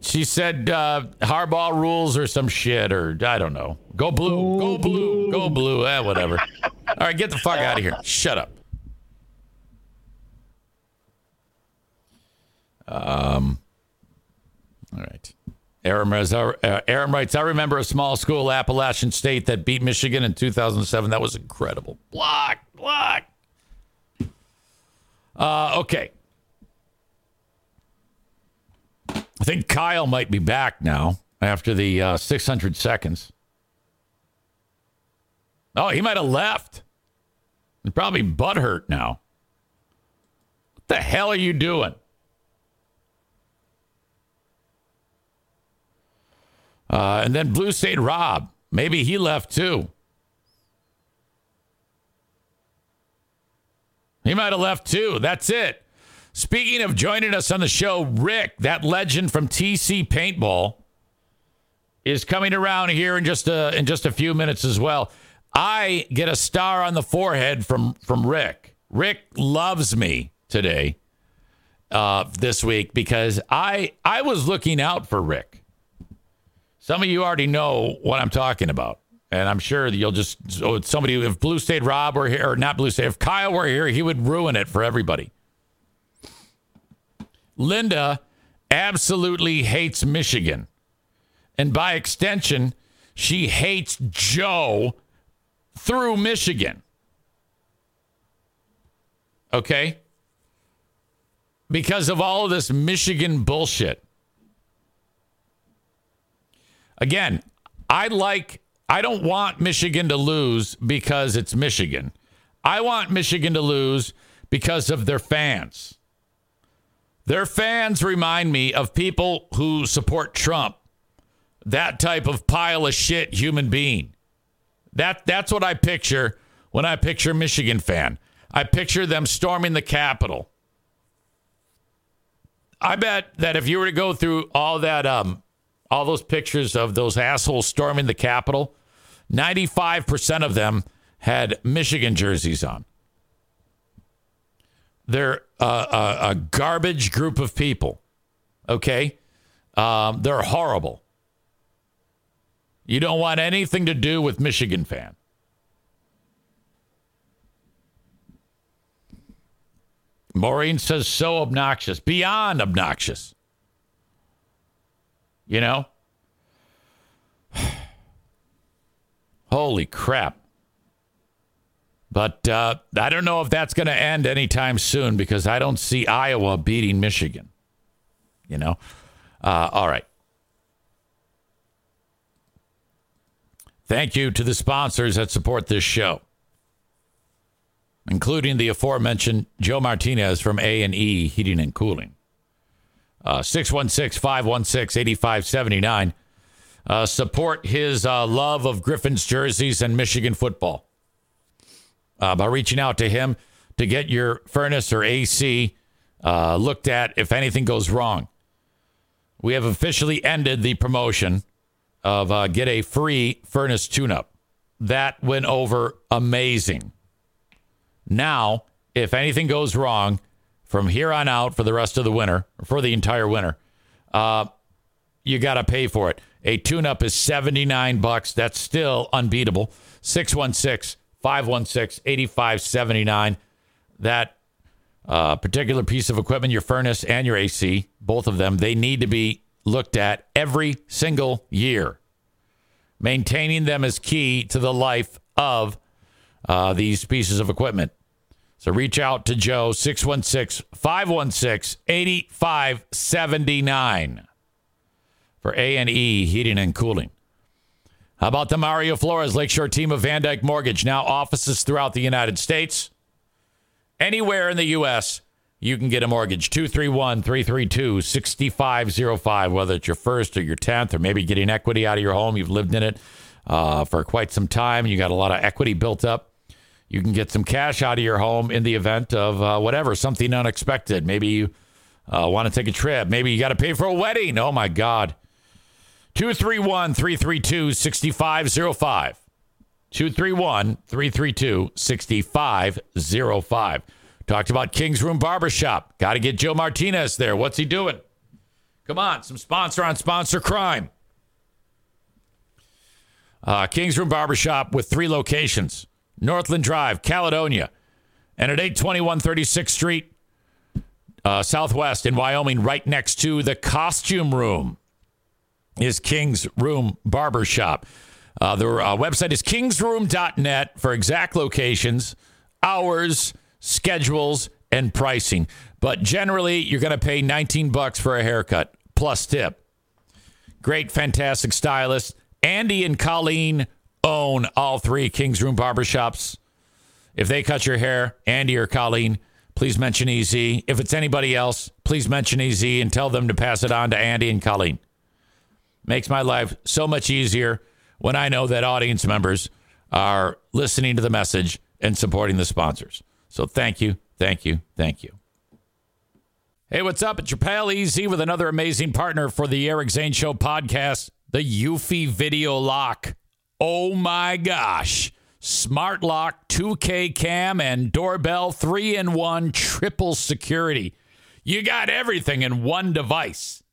She said uh, hardball rules or some shit, or I don't know. Go blue, go blue, go blue. Eh, whatever. All right, get the fuck out of here. Shut up. Um. All right. Uh, Aaron writes, I remember a small school, Appalachian State, that beat Michigan in 2007. That was incredible. Block, block. Uh, okay. I think Kyle might be back now after the uh, 600 seconds. Oh, he might have left. He's probably butthurt now. What the hell are you doing? Uh, and then Blue State Rob. Maybe he left too. He might have left too. That's it. Speaking of joining us on the show, Rick, that legend from TC Paintball, is coming around here in just a in just a few minutes as well. I get a star on the forehead from from Rick. Rick loves me today, uh, this week because I I was looking out for Rick. Some of you already know what I'm talking about. And I'm sure that you'll just so somebody if Blue State Rob were here or not Blue State, if Kyle were here, he would ruin it for everybody. Linda absolutely hates Michigan. And by extension, she hates Joe through Michigan. Okay? Because of all of this Michigan bullshit. Again, I like, I don't want Michigan to lose because it's Michigan. I want Michigan to lose because of their fans. Their fans remind me of people who support Trump, that type of pile of shit human being. That, that's what I picture when I picture Michigan fan. I picture them storming the Capitol. I bet that if you were to go through all that um, all those pictures of those assholes storming the Capitol, 95% of them had Michigan jerseys on. They're a, a, garbage group of people. Okay? Um, they're horrible. You don't want anything to do with Michigan fan. Maureen says so obnoxious, beyond obnoxious. You know? [SIGHS] Holy crap. But uh, I don't know if that's going to end anytime soon because I don't see Iowa beating Michigan. You know? Uh, all right. Thank you to the sponsors that support this show, including the aforementioned Joe Martinez from A&E Heating and Cooling. Uh, 616 516 8579. Uh, support his uh, love of Griffin's jerseys and Michigan football uh, by reaching out to him to get your furnace or AC uh, looked at if anything goes wrong. We have officially ended the promotion of uh, get a free furnace tune up. That went over amazing. Now, if anything goes wrong, from here on out for the rest of the winter, for the entire winter, uh, you got to pay for it. A tune up is 79 bucks. That's still unbeatable. 616 516 8579. That uh, particular piece of equipment, your furnace and your AC, both of them, they need to be looked at every single year. Maintaining them is key to the life of uh, these pieces of equipment. So reach out to Joe, 616 516 8579 for A&E Heating and Cooling. How about the Mario Flores Lakeshore team of VanDyk Mortgage? Now offices throughout the United States. Anywhere in the U.S., you can get a mortgage. 231 332 6505, whether it's your first or your 10th, or maybe getting equity out of your home. You've lived in it uh, for quite some time. You got a lot of equity built up. You can get some cash out of your home in the event of uh, whatever, something unexpected. Maybe you uh, want to take a trip. Maybe you got to pay for a wedding. Oh, my God. 231 332 6505. 231 332 6505. Talked about King's Room Barbershop. Got to get Joe Martinez there. What's he doing? Come on, some sponsor on sponsor crime. Uh, King's Room Barbershop with three locations Northland Drive, Caledonia, and at 821 36th Street, uh, Southwest in Wyoming, right next to the costume room, is King's Room Barbershop. Uh, their uh, website is kingsroom.net for exact locations, hours, schedules, and pricing. But generally, you're going to pay 19 bucks for a haircut plus tip. Great, fantastic stylists. Andy and Colleen own all three Kings Room barbershops. If they cut your hair, Andy or Colleen, please mention EZ. If it's anybody else, please mention EZ and tell them to pass it on to Andy and Colleen. Makes my life so much easier when I know that audience members are listening to the message and supporting the sponsors. So thank you, thank you, thank you. Hey, what's up? It's your pal EZ with another amazing partner for the Eric Zane Show podcast, the Eufy Video Lock. Oh my gosh. Smart lock, 2K cam, and doorbell, three in one, triple security. You got everything in one device.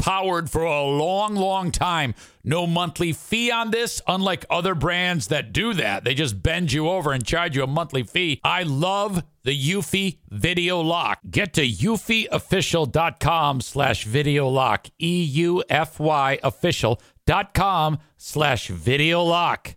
powered for a long, long time. No monthly fee on this, unlike other brands that do that. They just bend you over and charge you a monthly fee. I love the Eufy Video Lock. Get to eufyofficial.com slash video lock. E-U-F-Y official.com slash video lock.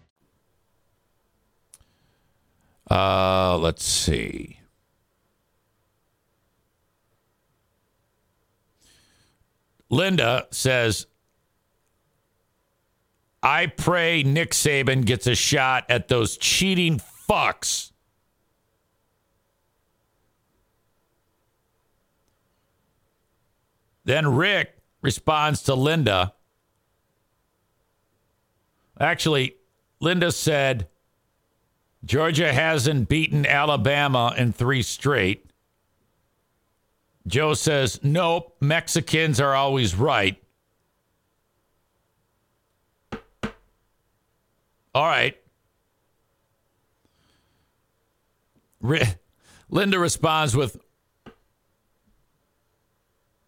Uh, let's see. Linda says, I pray Nick Saban gets a shot at those cheating fucks. Then Rick responds to Linda. Actually, Linda said, Georgia hasn't beaten Alabama in three straight. Joe says, nope, Mexicans are always right. All right. Re- Linda responds with,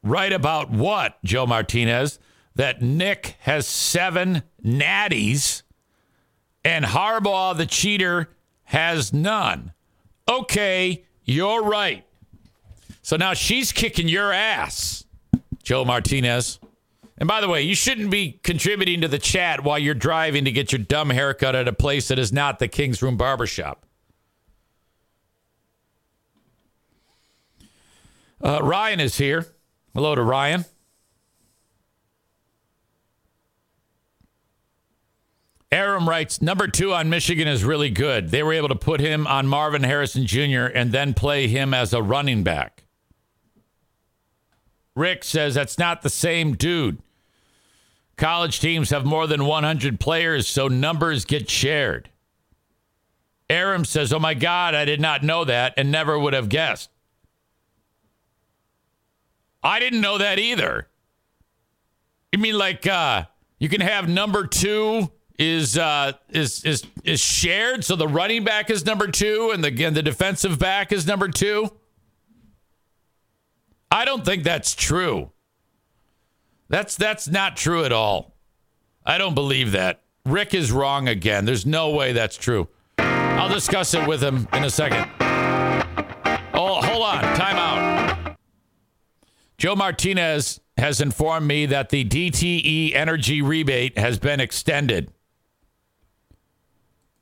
right about what, Joe Martinez? That Nick has seven natties and Harbaugh, the cheater, has none. Okay, you're right. So now she's kicking your ass, Joe Martinez. And by the way, you shouldn't be contributing to the chat while you're driving to get your dumb haircut at a place that is not the King's Room Barbershop. Uh, Ryan is here. Hello to Ryan. Aram writes, number two on Michigan is really good. They were able to put him on Marvin Harrison Jr. and then play him as a running back. Rick says that's not the same dude. College teams have more than 100 players, so numbers get shared. Aram says, Oh my God, I did not know that and never would have guessed. I didn't know that either. You mean like uh, you can have number two is uh, is is is shared, so the running back is number two, and the and the defensive back is number two. I don't think that's true. That's that's not true at all. I don't believe that. Rick is wrong again. There's no way that's true. I'll discuss it with him in a second. Oh, hold on. Time out. Joe Martinez has informed me that the DTE energy rebate has been extended.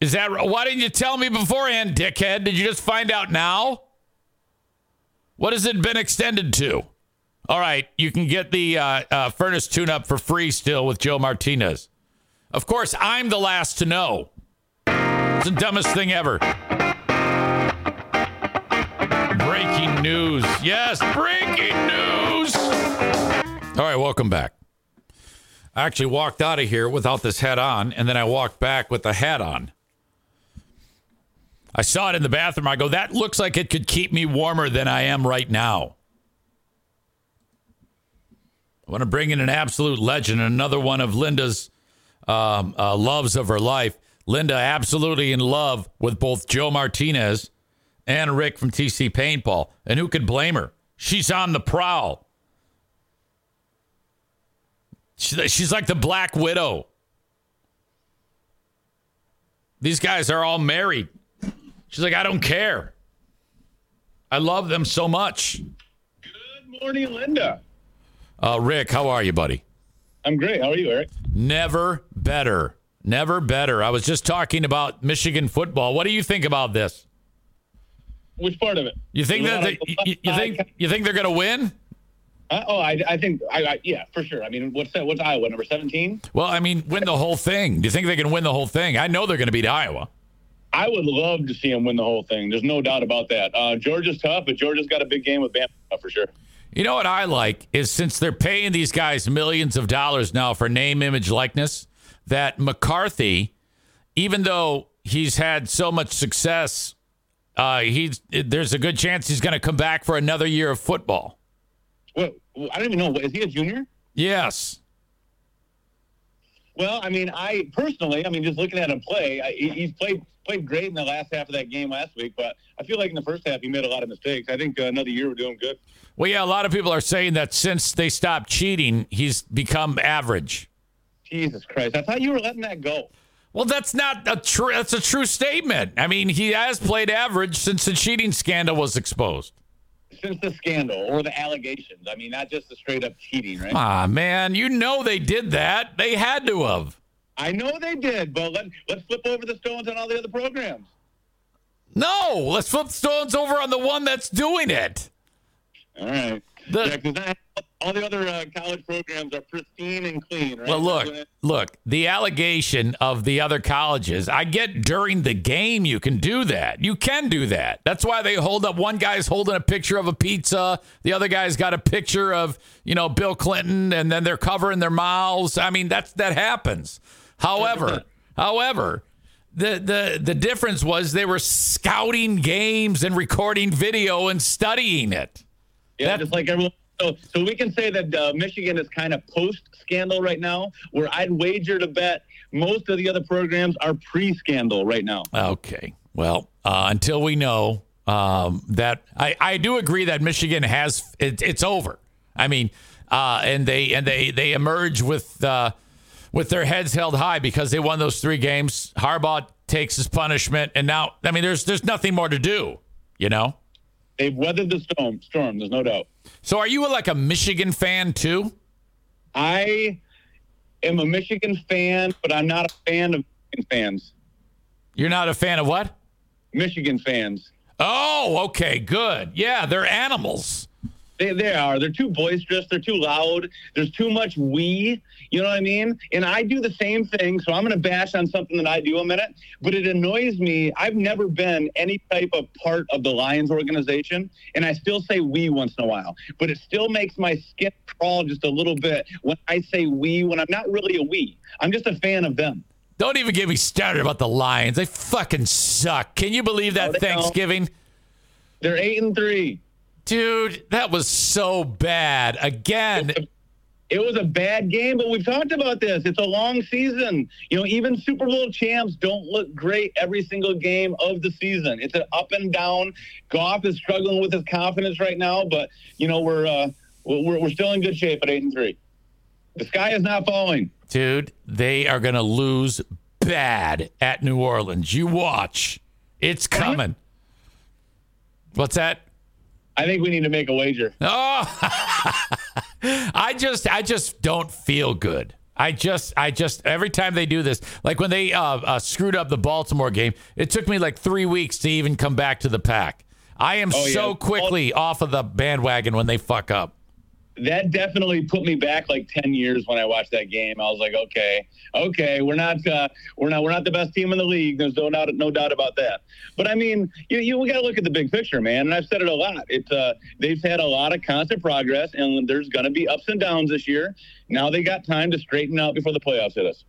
Is that why didn't you tell me beforehand, dickhead? Did you just find out now? What has it been extended to? All right, you can get the uh, uh, furnace tune up for free still with Joe Martinez. Of course, I'm the last to know. It's the dumbest thing ever. Breaking news. Yes, breaking news. All right, welcome back. I actually walked out of here without this hat on, and then I walked back with the hat on. I saw it in the bathroom. I go, that looks like it could keep me warmer than I am right now. I want to bring in an absolute legend, another one of Linda's um, uh, loves of her life. Linda, absolutely in love with both Joe Martinez and Rick from TC Paintball. And who could blame her? She's on the prowl. She's like the Black Widow. These guys are all married. She's like, I don't care. I love them so much. Good morning, Linda. Uh, Rick, how are you, buddy? I'm great. How are you, Eric? Never better. Never better. I was just talking about Michigan football. What do you think about this? Which part of it? You think that they, you, you think you think they're going to win? Uh, oh, I, I think I, I, yeah, for sure. I mean, what's that? What's Iowa number seventeen? Well, I mean, win the whole thing. Do you think they can win the whole thing? I know they're going to beat Iowa. I would love to see him win the whole thing. There's no doubt about that. Uh, Georgia's tough, but Georgia's got a big game with Bama for sure. You know what I like is since they're paying these guys millions of dollars now for name, image, likeness, that McCarthy, even though he's had so much success, uh, he's there's a good chance he's going to come back for another year of football. Well, I don't even know. Is he a junior? Yes. Well, I mean, I personally, I mean, just looking at him play, I, he's played played great in the last half of that game last week, but I feel like in the first half he made a lot of mistakes. I think uh, another year we're doing good. Well, yeah, a lot of people are saying that since they stopped cheating, he's become average. Jesus Christ! I thought you were letting that go. Well, that's not a true. That's a true statement. I mean, he has played average since the cheating scandal was exposed. Since the scandal or the allegations. I mean, not just the straight up cheating, right? Ah, man, you know they did that. They had to have. I know they did, but let, let's flip over the stones on all the other programs. No, let's flip stones over on the one that's doing it. All right. The, yeah, all the other uh, college programs are pristine and clean, right? Well, look, look, the allegation of the other colleges, I get during the game you can do that. You can do that. That's why they hold up one guy's holding a picture of a pizza, the other guy's got a picture of, you know, Bill Clinton and then they're covering their mouths. I mean, that's that happens. However, however, the, the the difference was they were scouting games and recording video and studying it. Yeah, that, just like everyone. So, so we can say that uh, Michigan is kind of post scandal right now, where I'd wager to bet most of the other programs are pre scandal right now. Okay. Well, uh, until we know um, that, I, I do agree that Michigan has it, it's over. I mean, uh, and they and they they emerge with uh, with their heads held high because they won those three games. Harbaugh takes his punishment, and now I mean, there's there's nothing more to do. You know, they've weathered the storm. Storm, there's no doubt. So, are you like a Michigan fan too? I am a Michigan fan, but I'm not a fan of Michigan fans. You're not a fan of what? Michigan fans. Oh, okay, good. Yeah, they're animals. They, they are. They're too boisterous. They're too loud. There's too much we. You know what I mean? And I do the same thing. So I'm going to bash on something that I do a minute. But it annoys me. I've never been any type of part of the Lions organization. And I still say we once in a while. But it still makes my skin crawl just a little bit when I say we when I'm not really a we. I'm just a fan of them. Don't even get me started about the Lions. They fucking suck. Can you believe that Oh, they don't. Thanksgiving? They're eight and three. Dude, that was so bad. Again, It was a bad game, but we've talked about this. It's a long season. You know, even Super Bowl champs don't look great every single game of the season. It's an up and down. Goff is struggling with his confidence right now, but you know we're uh, we're we're still in good shape at eight and three. The sky is not falling. dude, they are going to lose bad at New Orleans. You watch. It's coming. What's that? I think we need to make a wager. Oh, [LAUGHS] I just, I just don't feel good. I just, I just, every time they do this, like when they uh, uh, screwed up the Baltimore game, it took me like three weeks to even come back to the pack. I am Oh, yeah. so quickly off of the bandwagon when they fuck up. That definitely put me back like 10 years when I watched that game. I was like, okay, okay, we're not, uh, we're not, we're not the best team in the league. There's no doubt, no doubt about that. But I mean, you, you we got to look at the big picture, man. And I've said it a lot. It's, uh, they've had a lot of constant progress and there's going to be ups and downs this year. Now they got time to straighten out before the playoffs hit us.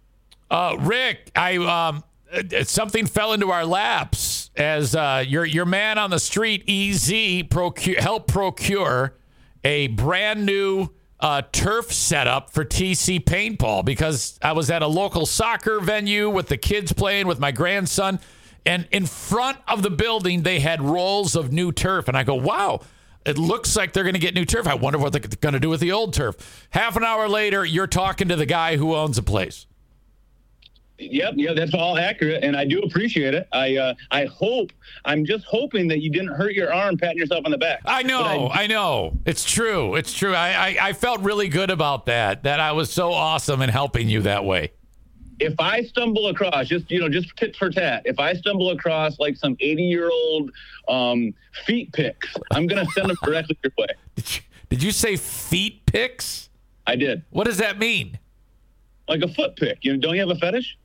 Uh, Rick, I um, uh, something fell into our laps as uh, your your man on the street, EZ, procure, helped procure a brand new uh, turf setup for TC paintball because I was at a local soccer venue with the kids playing with my grandson, and in front of the building they had rolls of new turf, and I go, wow. It looks like they're going to get new turf. I wonder what they're going to do with the old turf. Half an hour later, you're talking to the guy who owns the place. Yep, yeah, that's all accurate, and I do appreciate it. I uh, I hope I'm just hoping that you didn't hurt your arm patting yourself on the back. I know, But I, know. It's true. It's true. I, I, I felt really good about that, that I was so awesome in helping you that way. if I stumble across just you know just tit for tat, if I stumble across like some 80 year old um, feet picks, I'm gonna send them directly your way. [LAUGHS] Did you, did you say feet picks? I did What does that mean? like a foot pick. You know, don't you have a fetish?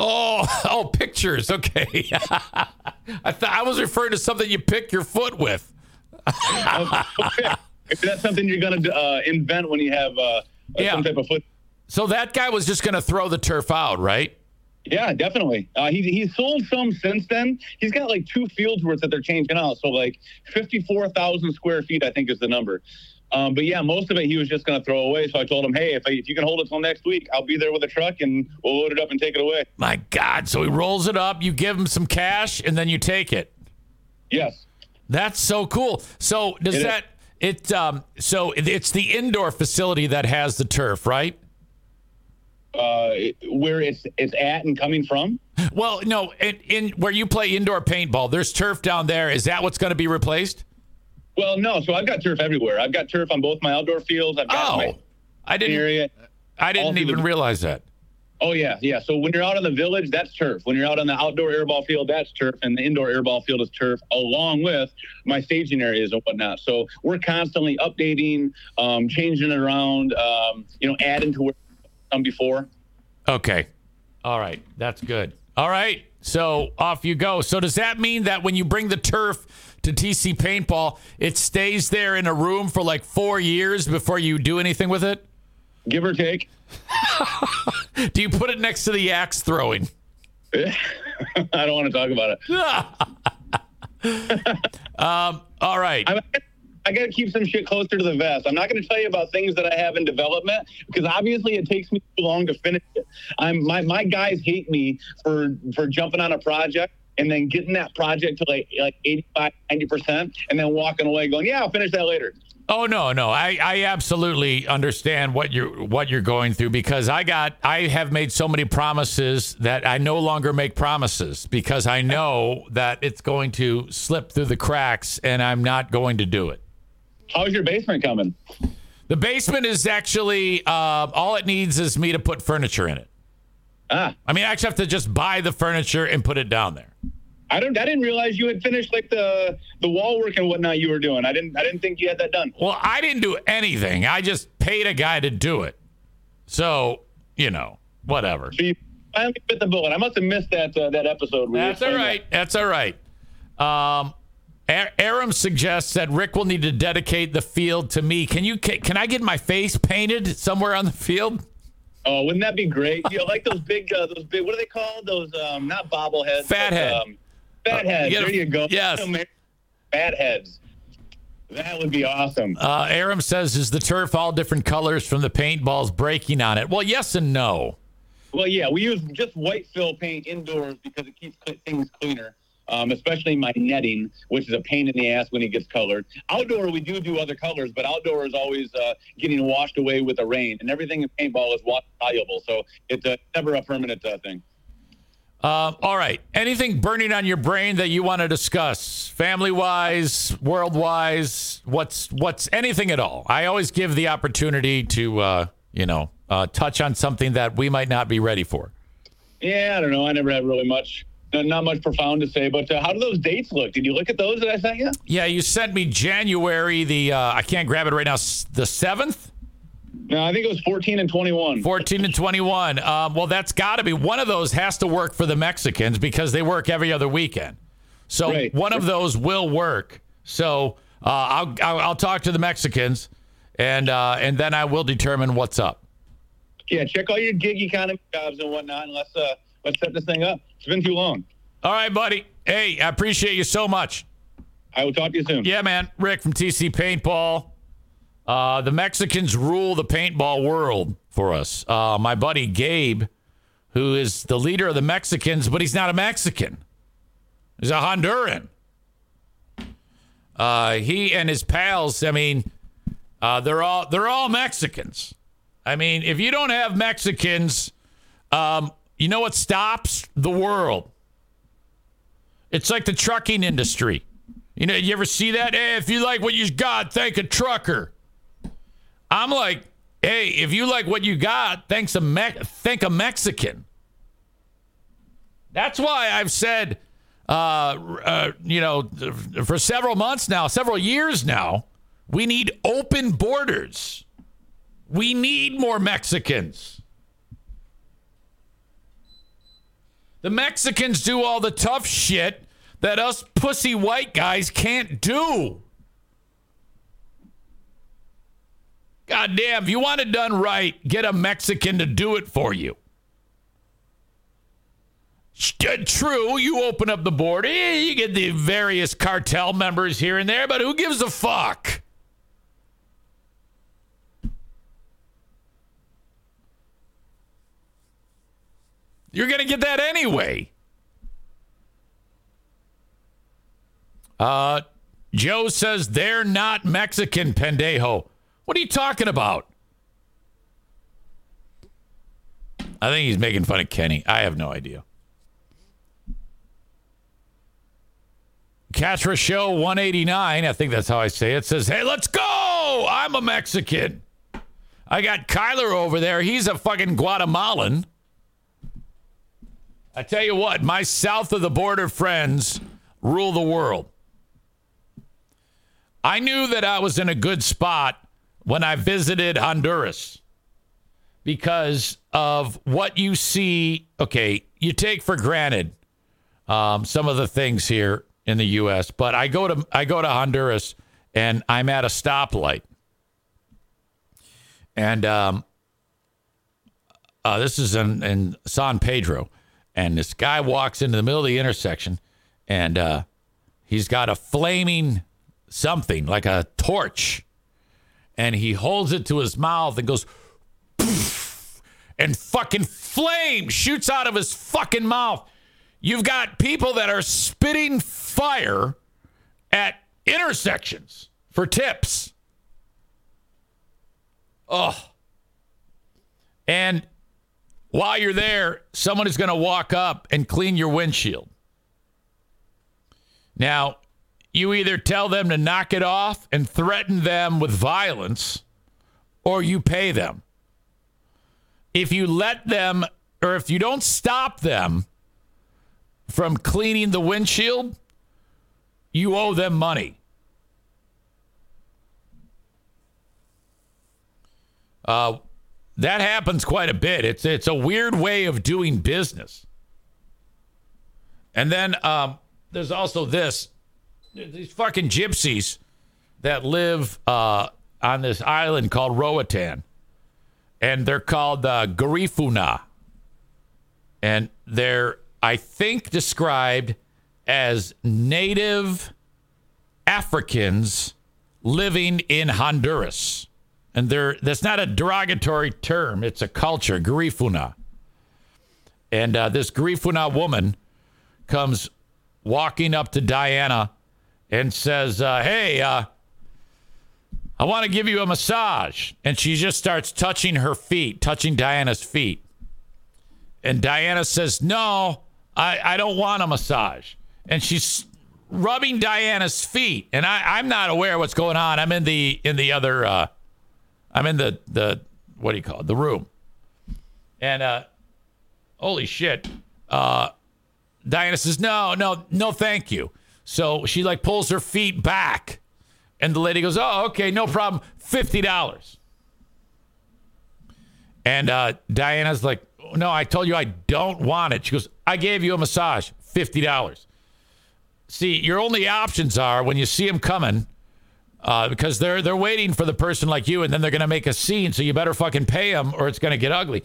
Oh, [LAUGHS] oh, pictures. Okay. [LAUGHS] I thought I was referring to something you pick your foot with. Okay. If that's something you're gonna uh, invent when you have uh, Yeah. some type of foot. So that guy was just going to throw the turf out, right? Yeah, definitely. Uh, he he's sold some since then. He's got like two fields worth that they're changing out. So like fifty four thousand square feet, I think is the number. Um, but yeah, most of it he was just going to throw away. So I told him, hey, if, I, if you can hold it till next week, I'll be there with a truck and we'll load it up and take it away. My God. So he rolls it up, you give him some cash, and then you take it. Yes. That's so cool. So does It is. that it um so it- it's the indoor facility that has the turf, right? Uh, where it's it's at and coming from. Well, no, in, in where you play indoor paintball, there's turf down there. Is that what's going to be replaced? Well, no. So I've got turf everywhere. I've got turf on both my outdoor fields. I've got Oh, my I didn't. area. I didn't even the- realize that. Oh yeah, yeah. So when you're out in the village, that's turf. When you're out on the outdoor airball field, that's turf, and the indoor airball field is turf, along with my staging areas and whatnot. So we're constantly updating, um, changing it around, um, you know, adding to where done before. Okay. All right. That's good. All right. So off you go. So does that mean that when you bring the turf to TC Paintball, it stays there in a room for like four years before you do anything with it? Give or take. [LAUGHS] Do you put it next to the axe throwing? [LAUGHS] I don't want to talk about it. [LAUGHS] Um, all right. I, I got to keep some shit closer to the vest. I'm not going to tell you about things that I have in development because obviously it takes me too long to finish it. I'm my my guys hate me for for jumping on a project and then getting that project to like like 85 90 percent and then walking away going yeah I'll finish that later. Oh no, no. I, I absolutely understand what you're what you're going through because I got I have made so many promises that I no longer make promises because I know that it's going to slip through the cracks and I'm not going to do it. How's your basement coming? The basement is actually uh, all it needs is me to put furniture in it. Ah, I mean, I actually have to just buy the furniture and put it down there. I don't. I didn't realize you had finished like the the wall work and whatnot you were doing. I didn't. I didn't think you had that done. Well, I didn't do anything. I just paid a guy to do it. So, you know, whatever. So you finally bit the bullet. I must have missed that uh, that episode. That's all right. right. That's all right. Um, Aram suggests that Rick will need to dedicate the field to me. Can you? Can, can I get my face painted somewhere on the field? Oh, wouldn't that be great? You know, like those big, uh, those big. What are they called? Those um, not bobbleheads. Fat but, head. Um, fat heads. you get a- there you go. yes. Fat heads. That would be awesome. Uh, Aram says, "Is the turf all different colors from the paintballs breaking on it?" Well, yes and no. Well, yeah, we use just white fill paint indoors because it keeps things cleaner. Um, especially my netting, which is a pain in the ass when it gets colored. Outdoor, we do do other colors, but outdoor is always uh, getting washed away with the rain, and everything in paintball is water soluble, so it's uh, never a permanent uh, thing. Um, all right. Anything burning on your brain that you want to discuss, family wise, world wise? What's what's anything at all? I always give the opportunity to uh, you know uh, touch on something that we might not be ready for. Yeah, I don't know. I never had really much, not not much profound to say. But uh, how do those dates look? Did you look at those that I sent you? Yeah, you sent me January the uh, I can't grab it right now. The seventh, No, I think it was 14 and 21. fourteen and twenty-one. Um, well, that's got to be one of those has to work for the Mexicans because they work every other weekend. So Right. one of those will work. So uh, I'll, I'll I'll talk to the Mexicans, and uh, and then I will determine what's up. Yeah, check all your gig economy jobs and whatnot, and let's uh, let's set this thing up. It's been too long. All right, buddy. Hey, I appreciate you so much. I will talk to you soon. Yeah, man. Rick from TC Paintball. Uh, the Mexicans rule the paintball world for us. Uh, my buddy Gabe, who is the leader of the Mexicans, but he's not a Mexican. He's a Honduran. Uh, he and his pals, I mean, uh, they're all they're all Mexicans. I mean, if you don't have Mexicans, um, you know what stops the world? It's like the trucking industry. You know, you ever see that? Hey, if you like what you got, thank a trucker. I'm like, hey, if you like what you got, thanks a Me- thank a Mexican. That's why I've said, uh, uh, you know, for several months now, several years now, we need open borders. We need more Mexicans. The Mexicans do all the tough shit that us pussy white guys can't do. God damn, if you want it done right, get a Mexican to do it for you. St- True, you open up the border, you get the various cartel members here and there, but who gives a fuck? You're going to get that anyway. Uh, Joe says they're not Mexican, Pendejo. What are you talking about? I think he's making fun of Kenny. I have no idea. Catra Show 189, I think that's how I say it, says, Hey, let's go! I'm a Mexican. I got Kyler over there. He's a fucking Guatemalan. I tell you what, my south of the border friends rule the world. I knew that I was in a good spot when I visited Honduras because of what you see. Okay, you take for granted um, some of the things here in the U.S., but I go to I go to Honduras and I'm at a stoplight, and um, uh, this is in, in San Pedro, and this guy walks into the middle of the intersection, and uh, he's got a flaming something like a torch, and he holds it to his mouth and goes, and fucking flame shoots out of his fucking mouth. You've got people that are spitting fire at intersections for tips. Oh. And while you're there, someone is going to walk up and clean your windshield. Now, you either tell them to knock it off and threaten them with violence, or you pay them. If you let them, or if you don't stop them from cleaning the windshield, you owe them money. Uh, that happens quite a bit. It's it's a weird way of doing business. And then um, there's also this: these fucking gypsies that live uh, on this island called Roatan, and they're called uh, Garifuna, and they're I think described as native Africans living in Honduras. And they're, that's not a derogatory term, it's a culture, Garifuna. And uh, this Garifuna woman comes walking up to Diana and says, uh, Hey, uh, I want to give you a massage. And she just starts touching her feet, touching Diana's feet. And Diana says, No, I, I don't want a massage. And she's rubbing Diana's feet. And I, I'm not aware what's going on. I'm in the in the other uh, I'm in the the what do you call it? The room. And uh holy shit. Uh Diana says, No, no, no, thank you. So she like pulls her feet back. And the lady goes, Oh, okay, no problem. Fifty dollars. And uh, Diana's like, No, I told you I don't want it. She goes, I gave you a massage, fifty dollars. See, your only options are when you see them coming, uh, because they're they're waiting for the person like you, and then they're going to make a scene. So you better fucking pay them, or it's going to get ugly.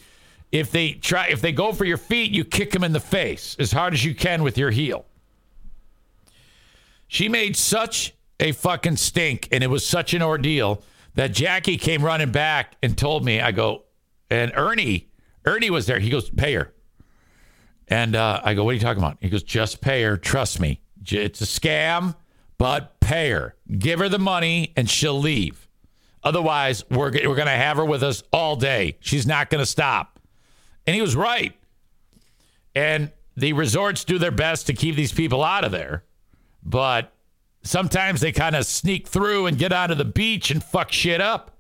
If they try, if they go for your feet, you kick them in the face as hard as you can with your heel. She made such a fucking stink, and it was such an ordeal that Jackie came running back and told me. I go, and Ernie, Ernie was there. He goes, pay her. And uh, I go, what are you talking about? He goes, just pay her. Trust me. It's a scam, but pay her. Give her the money and she'll leave. Otherwise, we're, we're going to have her with us all day. She's not going to stop. And he was right. And the resorts do their best to keep these people out of there. But sometimes they kind of sneak through and get onto the beach and fuck shit up.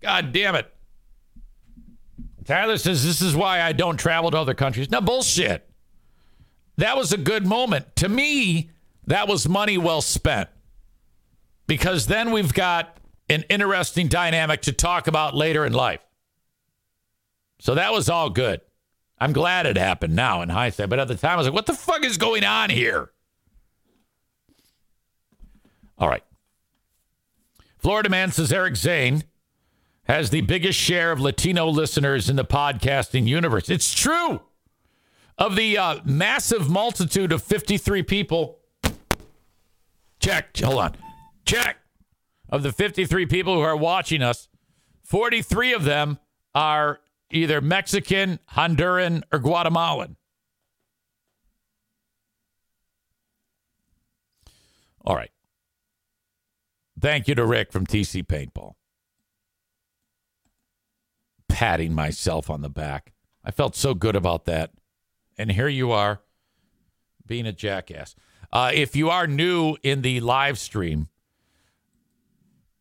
God damn it. Tyler says, This is why I don't travel to other countries. No, bullshit. That was a good moment. To me, that was money well spent. Because then we've got an interesting dynamic to talk about later in life. So that was all good. I'm glad it happened now in hindsight. But at the time, I was like, what the fuck is going on here? All right. Florida man says Eric Zane has the biggest share of Latino listeners in the podcasting universe. It's true. Of the uh, massive multitude of 53 people, check, hold on, check. Of the 53 people who are watching us, 43 of them are either Mexican, Honduran, or Guatemalan. All right. Thank you to Rick from TC Paintball. Patting myself on the back. I felt so good about that. And here you are being a jackass. Uh, if you are new in the live stream,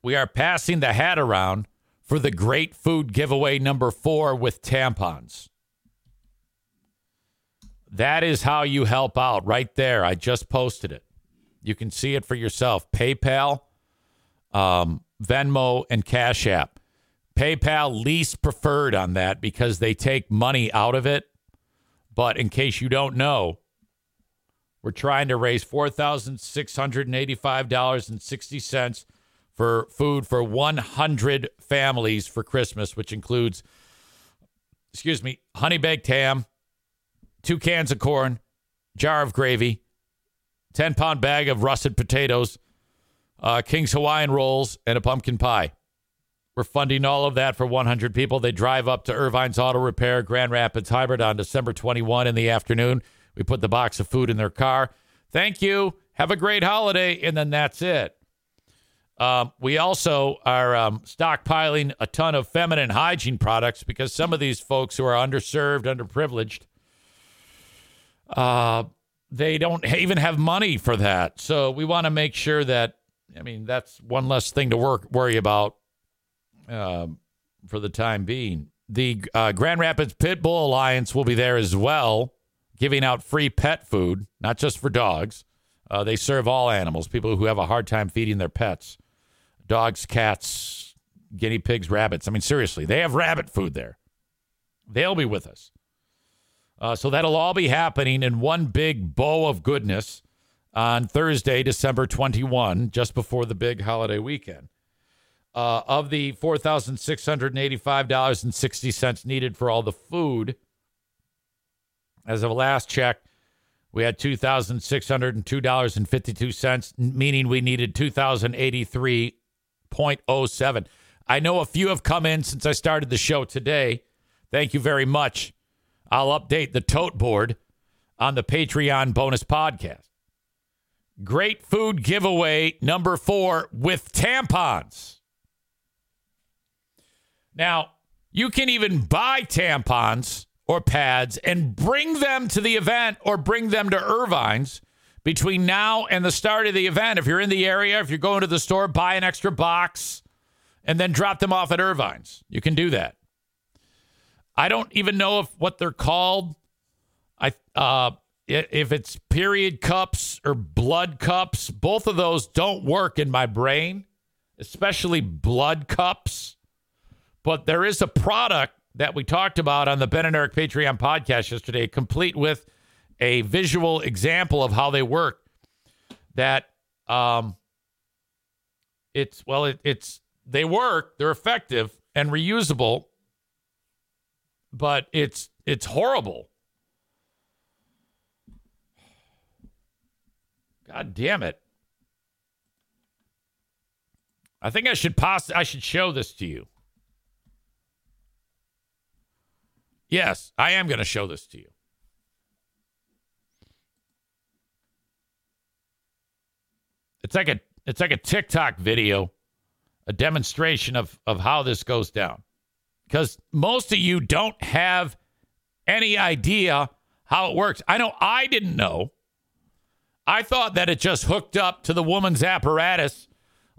we are passing the hat around for the great food giveaway number four with tampons. That is how you help out right there. I just posted it. You can see it for yourself. PayPal, um, Venmo, and Cash App. PayPal least preferred on that because they take money out of it. But in case you don't know, we're trying to raise $4,685.60 for food for 100 families for Christmas, which includes, excuse me, honey baked ham, two cans of corn, jar of gravy, 10 pound bag of russet potatoes, uh, King's Hawaiian rolls, and a pumpkin pie. We're funding all of that for 100 people. They drive up to Ervine's Auto Repair, Grand Rapids Hybrid on December 21 in the afternoon. We put the box of food in their car. Thank you. Have a great holiday. And then that's it. Um, we also are um, stockpiling a ton of feminine hygiene products because some of these folks who are underserved, underprivileged, uh, they don't even have money for that. So we want to make sure that, I mean, that's one less thing to work worry about um, for the time being. The uh, Grand Rapids Pit Bull Alliance will be there as well, giving out free pet food, not just for dogs. Uh, they serve all animals, people who have a hard time feeding their pets dogs, cats, guinea pigs, rabbits. I mean, seriously, they have rabbit food there. They'll be with us. Uh, so that'll all be happening in one big bow of goodness on Thursday, December 21, just before the big holiday weekend. Uh, of the $4,685.60 needed for all the food, as of last check, we had $2,602.52, meaning we needed 2,083.07. I know a few have come in since I started the show today. Thank you very much. I'll update the tote board on the Patreon bonus podcast. Great food giveaway number four with tampons. Now, you can even buy tampons or pads and bring them to the event or bring them to Ervine's between now and the start of the event. If you're in the area, if you're going to the store, buy an extra box and then drop them off at Ervine's. You can do that. I don't even know if what they're called. I uh if it's period cups or blood cups, both of those don't work in my brain, especially blood cups. But there is a product that we talked about on the Ben and Eric Patreon podcast yesterday, complete with a visual example of how they work. That um, it's well, it, it's they work, they're effective and reusable, but it's it's horrible. God damn it. I think I should pass I should show this to you. Yes, I am going to show this to you. It's like a it's like a TikTok video, a demonstration of of how this goes down. Cuz most of you don't have any idea how it works. I know I didn't know. I thought that it just hooked up to the woman's apparatus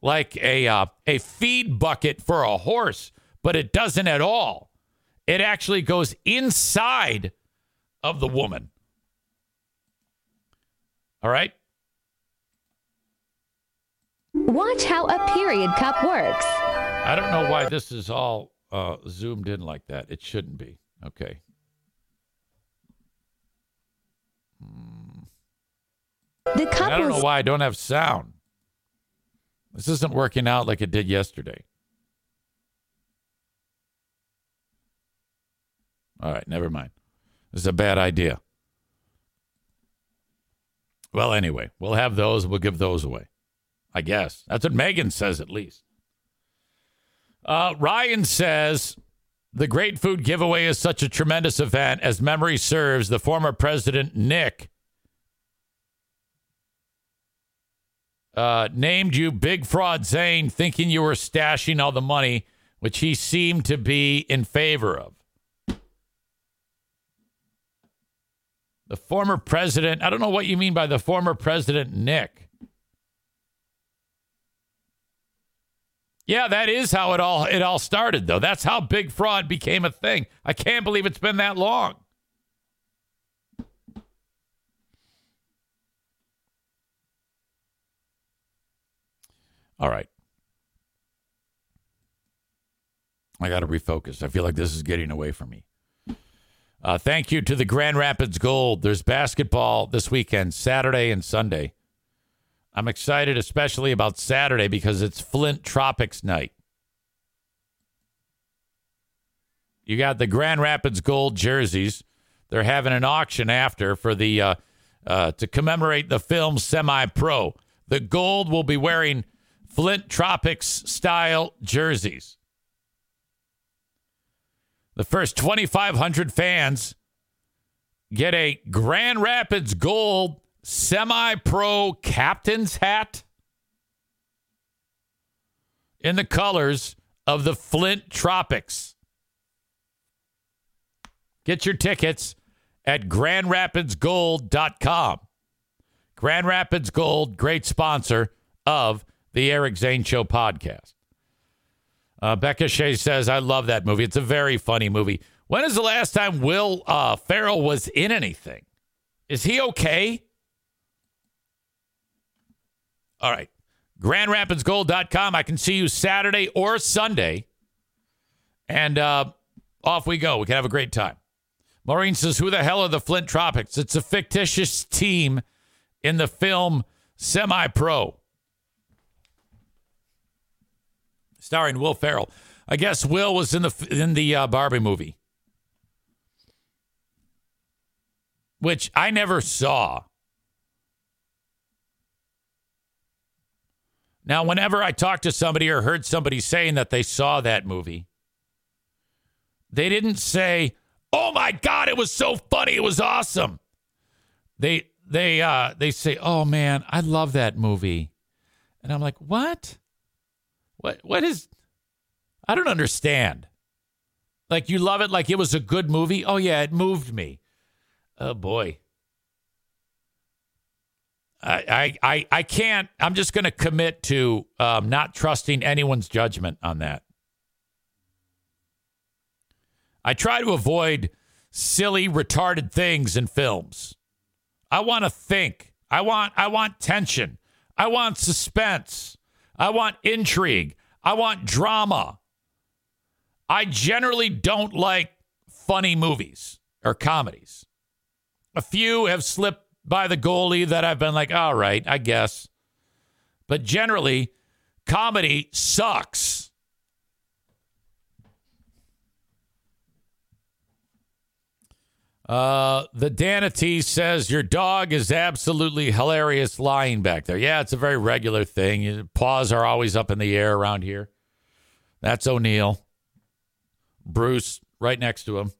like a uh, a feed bucket for a horse, but it doesn't at all. It actually goes inside of the woman. All right? Watch how a period cup works. I don't know why this is all uh, zoomed in like that. It shouldn't be. Okay. The cup I don't know why I don't have sound. This isn't working out like it did yesterday. All right, never mind. This is a bad idea. Well, anyway, we'll have those. We'll give those away. I guess. That's what Megan says, at least. Uh, Ryan says the Great Food Giveaway is such a tremendous event. As memory serves, the former president, Nick, uh, named you Big Fraud Zane, thinking you were stashing all the money, which he seemed to be in favor of. The former president, I don't know what you mean by the former president, Nick. Yeah, that is how it all it all started though. That's how big fraud became a thing. I can't believe it's been that long. All right. I got to refocus. I feel like this is getting away from me. Uh, thank you to the Grand Rapids Gold. There's basketball this weekend, Saturday and Sunday. I'm excited, especially about Saturday, because it's Flint Tropics night. You got the Grand Rapids Gold jerseys. They're having an auction after for the uh, uh, to commemorate the film Semi Pro. The gold will be wearing Flint Tropics style jerseys. The first 2,500 fans get a Grand Rapids Gold semi pro captain's hat in the colors of the Flint Tropics. Get your tickets at grandrapidsgold.com. Grand Rapids Gold, great sponsor of the Eric Zane Show podcast. Uh, Becca Shea says, I love that movie. It's a very funny movie. When is the last time Will uh, Ferrell was in anything? Is he okay? All right. GrandRapidsGold.com. I can see you Saturday or Sunday. And uh, off we go. We can have a great time. Maureen says, Who the hell are the Flint Tropics? It's a fictitious team in the film Semi Pro, starring Will Ferrell. I guess Will was in the in the uh, Barbie movie, which I never saw. Now, whenever I talked to somebody or heard somebody saying that they saw that movie, they didn't say, "Oh my god, it was so funny, it was awesome." They they uh they say, "Oh man, I love that movie." And I'm like, "What? What what is I don't understand." Like you love it like it was a good movie? Oh yeah, it moved me. Oh boy. I, I, I I can't. I'm just going to commit to um, not trusting anyone's judgment on that. I try to avoid silly, retarded things in films. I want to think. I want I want tension. I want suspense. I want intrigue. I want drama. I generally don't like funny movies or comedies. A few have slipped by the goalie that I've been like, all right, I guess. But generally, comedy sucks. Uh, the Danity says your dog is absolutely hilarious lying back there. Yeah, it's a very regular thing. Paws are always up in the air around here. That's O'Neill. Bruce right next to him.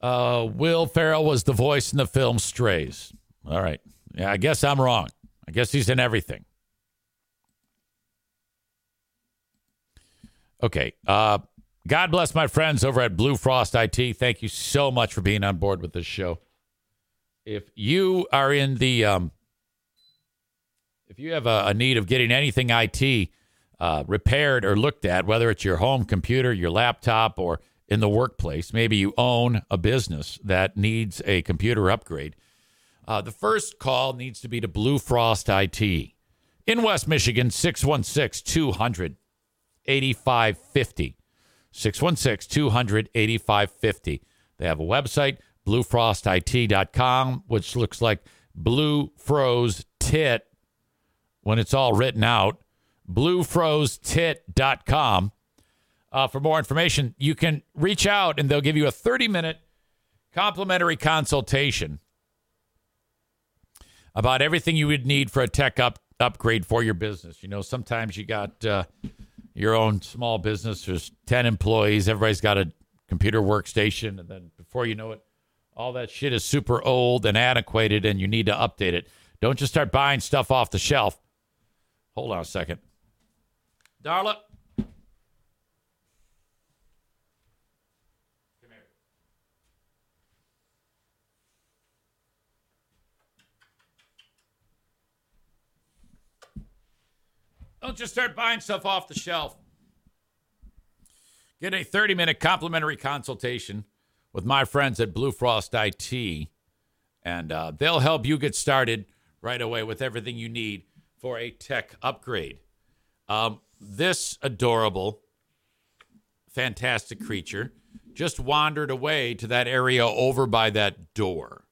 Uh, Will Ferrell was the voice in the film Strays. All right. Yeah, I guess I'm wrong. I guess he's in everything. Okay. Uh, God bless my friends over at Blue Frost IT. Thank you so much for being on board with this show. If you are in the, um, if you have a, a need of getting anything IT uh, repaired or looked at, whether it's your home computer, your laptop, or in the workplace, maybe you own a business that needs a computer upgrade, uh, the first call needs to be to Blue Frost IT in West Michigan, 616 200 8550. 616 200 8550. They have a website, bluefrostit.com, which looks like blue froze tit when it's all written out. Bluefrozetit.com. Uh, for more information, you can reach out and they'll give you a 30 minute complimentary consultation about everything you would need for a tech up, upgrade for your business. You know, sometimes you got. Uh, your own small business. There's 10 employees. Everybody's got a computer workstation. And then before you know it, all that shit is super old and antiquated and you need to update it. Don't just start buying stuff off the shelf. Hold on a second. Darla. Don't just start buying stuff off the shelf. Get a 30 minute complimentary consultation with my friends at Blue Frost IT, and uh, they'll help you get started right away with everything you need for a tech upgrade. Um, this adorable, fantastic creature just wandered away to that area over by that door.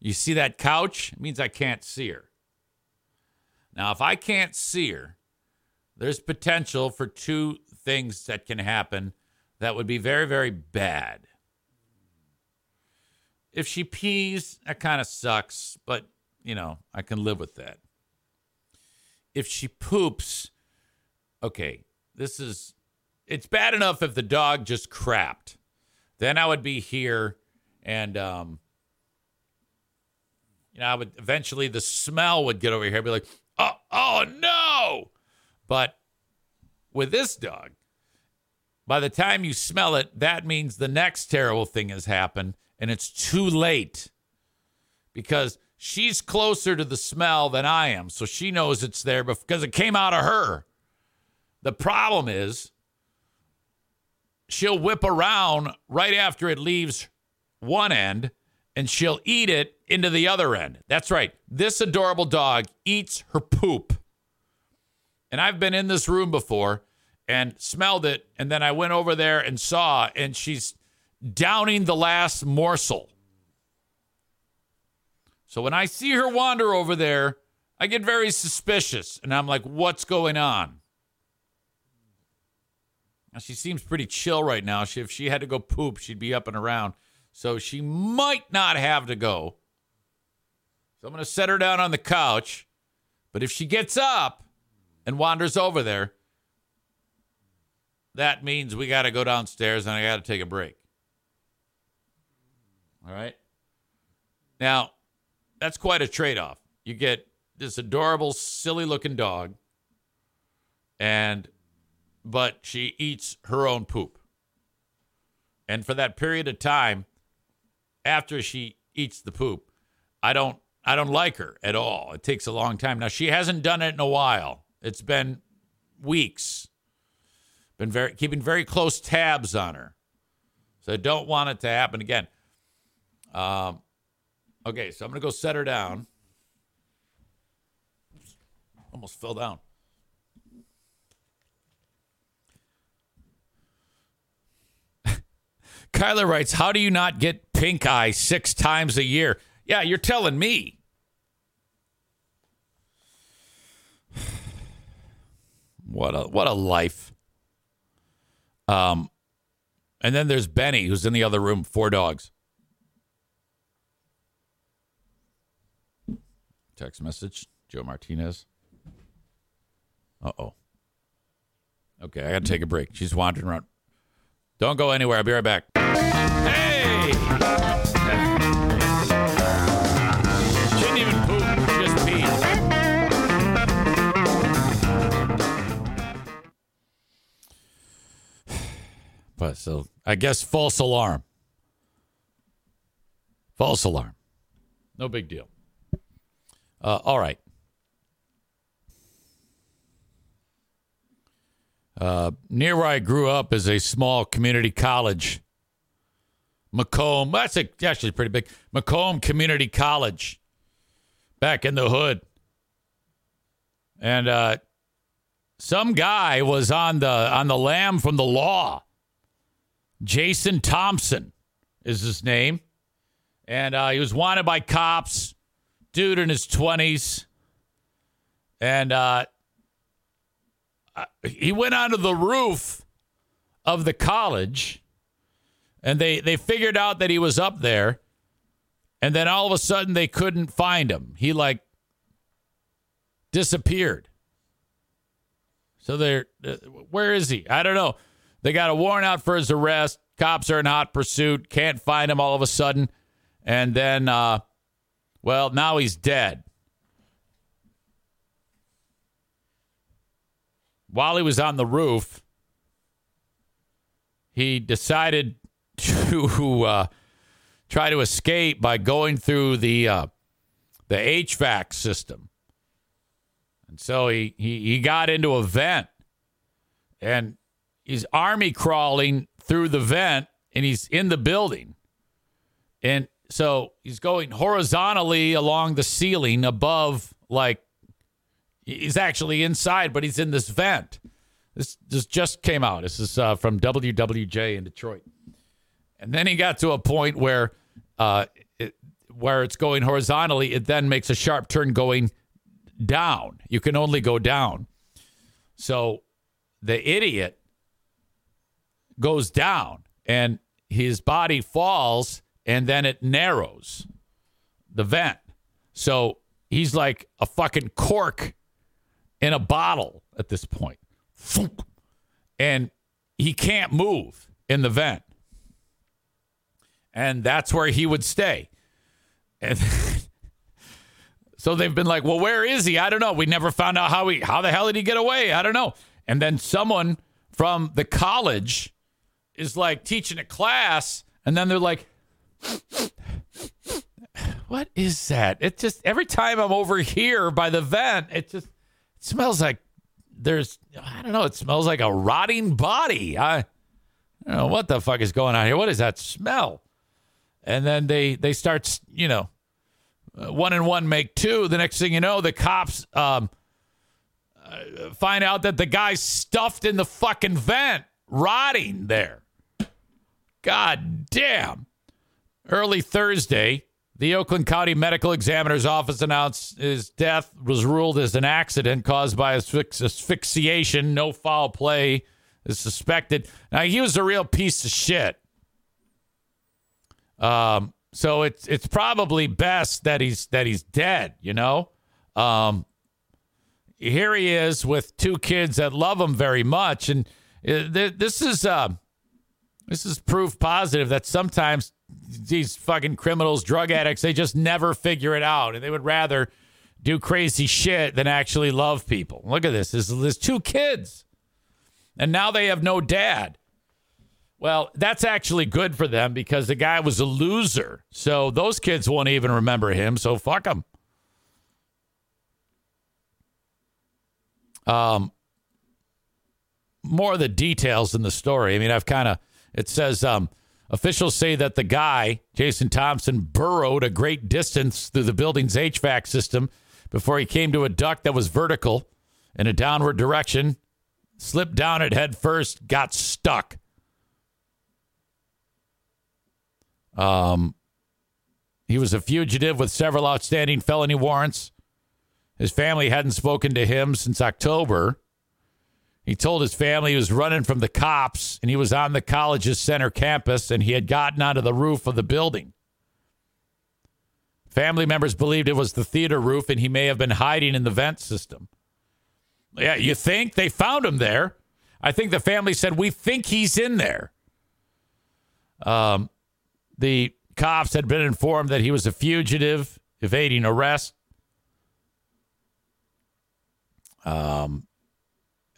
You see that couch? It means I can't see her. Now, if I can't see her, there's potential for two things that can happen that would be very, very bad. If she pees, that kind of sucks, but, you know, I can live with that. If she poops, okay, this is, it's bad enough if the dog just crapped. Then I would be here and, um, you know, I would eventually the smell would get over here. I'd be like, oh, oh no. But with this dog, by the time you smell it, that means the next terrible thing has happened and it's too late because she's closer to the smell than I am, so she knows it's there because it came out of her. The problem is she'll whip around right after it leaves one end and she'll eat it into the other end. That's right. This adorable dog eats her poop. And I've been in this room before and smelled it. And then I went over there and saw, and she's downing the last morsel. So when I see her wander over there, I get very suspicious. And I'm like, what's going on? Now, she seems pretty chill right now. She, if she had to go poop, she'd be up and around. So she might not have to go. So I'm going to set her down on the couch. But if she gets up and wanders over there, that means we got to go downstairs and I got to take a break. All right. Now, that's quite a trade off. You get this adorable, silly looking dog, and but she eats her own poop. And for that period of time, after she eats the poop, I don't I don't like her at all. It takes a long time. Now she hasn't done it in a while. It's been weeks. Been very keeping very close tabs on her. So I don't want it to happen again. Um, okay, so I'm gonna go set her down. Almost fell down. [LAUGHS] Kyler writes, How do you not get pink eye six times a year? Yeah, you're telling me. What a what a life. Um and then there's Benny who's in the other room, four dogs. Text message, Joe Martinez. Uh-oh. Okay, I got to take a break. She's wandering around. Don't go anywhere. I'll be right back. Hey! But so I guess false alarm. False alarm. No big deal. Uh, all right. Uh, near where I grew up is a small community college. Macomb, that's a, actually pretty big. Macomb Community College, back in the hood. And uh, some guy was on the on the lam from the law. Jason Thompson is his name, and uh, he was wanted by cops. Dude in his twenties, and uh, he went onto the roof of the college and they they figured out that he was up there and then all of a sudden they couldn't find him. He like disappeared. So they're uh, where is he? I don't know they got a warrant out for his arrest. Cops are in hot pursuit. Can't find him all of a sudden. And then uh well now he's dead. While he was on the roof, he decided [LAUGHS] to uh, try to escape by going through the uh, the HVAC system. And so he, he he got into a vent, and he's army crawling through the vent, and he's in the building, and so he's going horizontally along the ceiling above like He's actually inside, but he's in this vent. This, this just came out. This is uh, from WWJ in Detroit. And then he got to a point where uh, it, where it's going horizontally, it then makes a sharp turn going down. You can only go down. So the idiot goes down and his body falls and then it narrows the vent. So he's like a fucking cork in a bottle at this point. And he can't move in the vent. And that's where he would stay. And [LAUGHS] so they've been like, well, where is he? I don't know. We never found out how he how the hell did he get away? I don't know. And then someone from the college is like teaching a class, and then they're like, what is that? It just every time I'm over here by the vent, it just it smells like there's I don't know. It smells like a rotting body. I, I don't know what the fuck is going on here. What is that smell? And then they they start you know uh, one and one make two. The next thing you know, the cops um, uh, find out that the guy's stuffed in the fucking vent, rotting there. God damn. Early Thursday, the Oakland County Medical Examiner's Office announced his death was ruled as an accident caused by asphyx- asphyxiation. No foul play is suspected. Now, he was a real piece of shit. Um, so it's it's probably best that he's that he's dead. You know, um, here he is with two kids that love him very much, and uh, th- this is uh, this is proof positive that sometimes these fucking criminals, drug addicts, they just never figure it out, and they would rather do crazy shit than actually love people. Look at this. There's, two kids, and now they have no dad. Well, that's actually good for them because the guy was a loser. So those kids won't even remember him. So fuck them. Um, more of the details in the story. I mean, I've kind of, it says, um, officials say that the guy, Jason Thompson, burrowed a great distance through the building's HVAC system before he came to a duct that was vertical in a downward direction, slipped down it head first, got stuck. Um, he was a fugitive with several outstanding felony warrants. His family hadn't spoken to him since October. He told his family he was running from the cops and he was on the college's center campus and he had gotten onto the roof of the building. Family members believed it was the theater roof and he may have been hiding in the vent system. Yeah, you think? They found him there. I think the family said, We think he's in there. Um, the cops had been informed that he was a fugitive evading arrest. Um,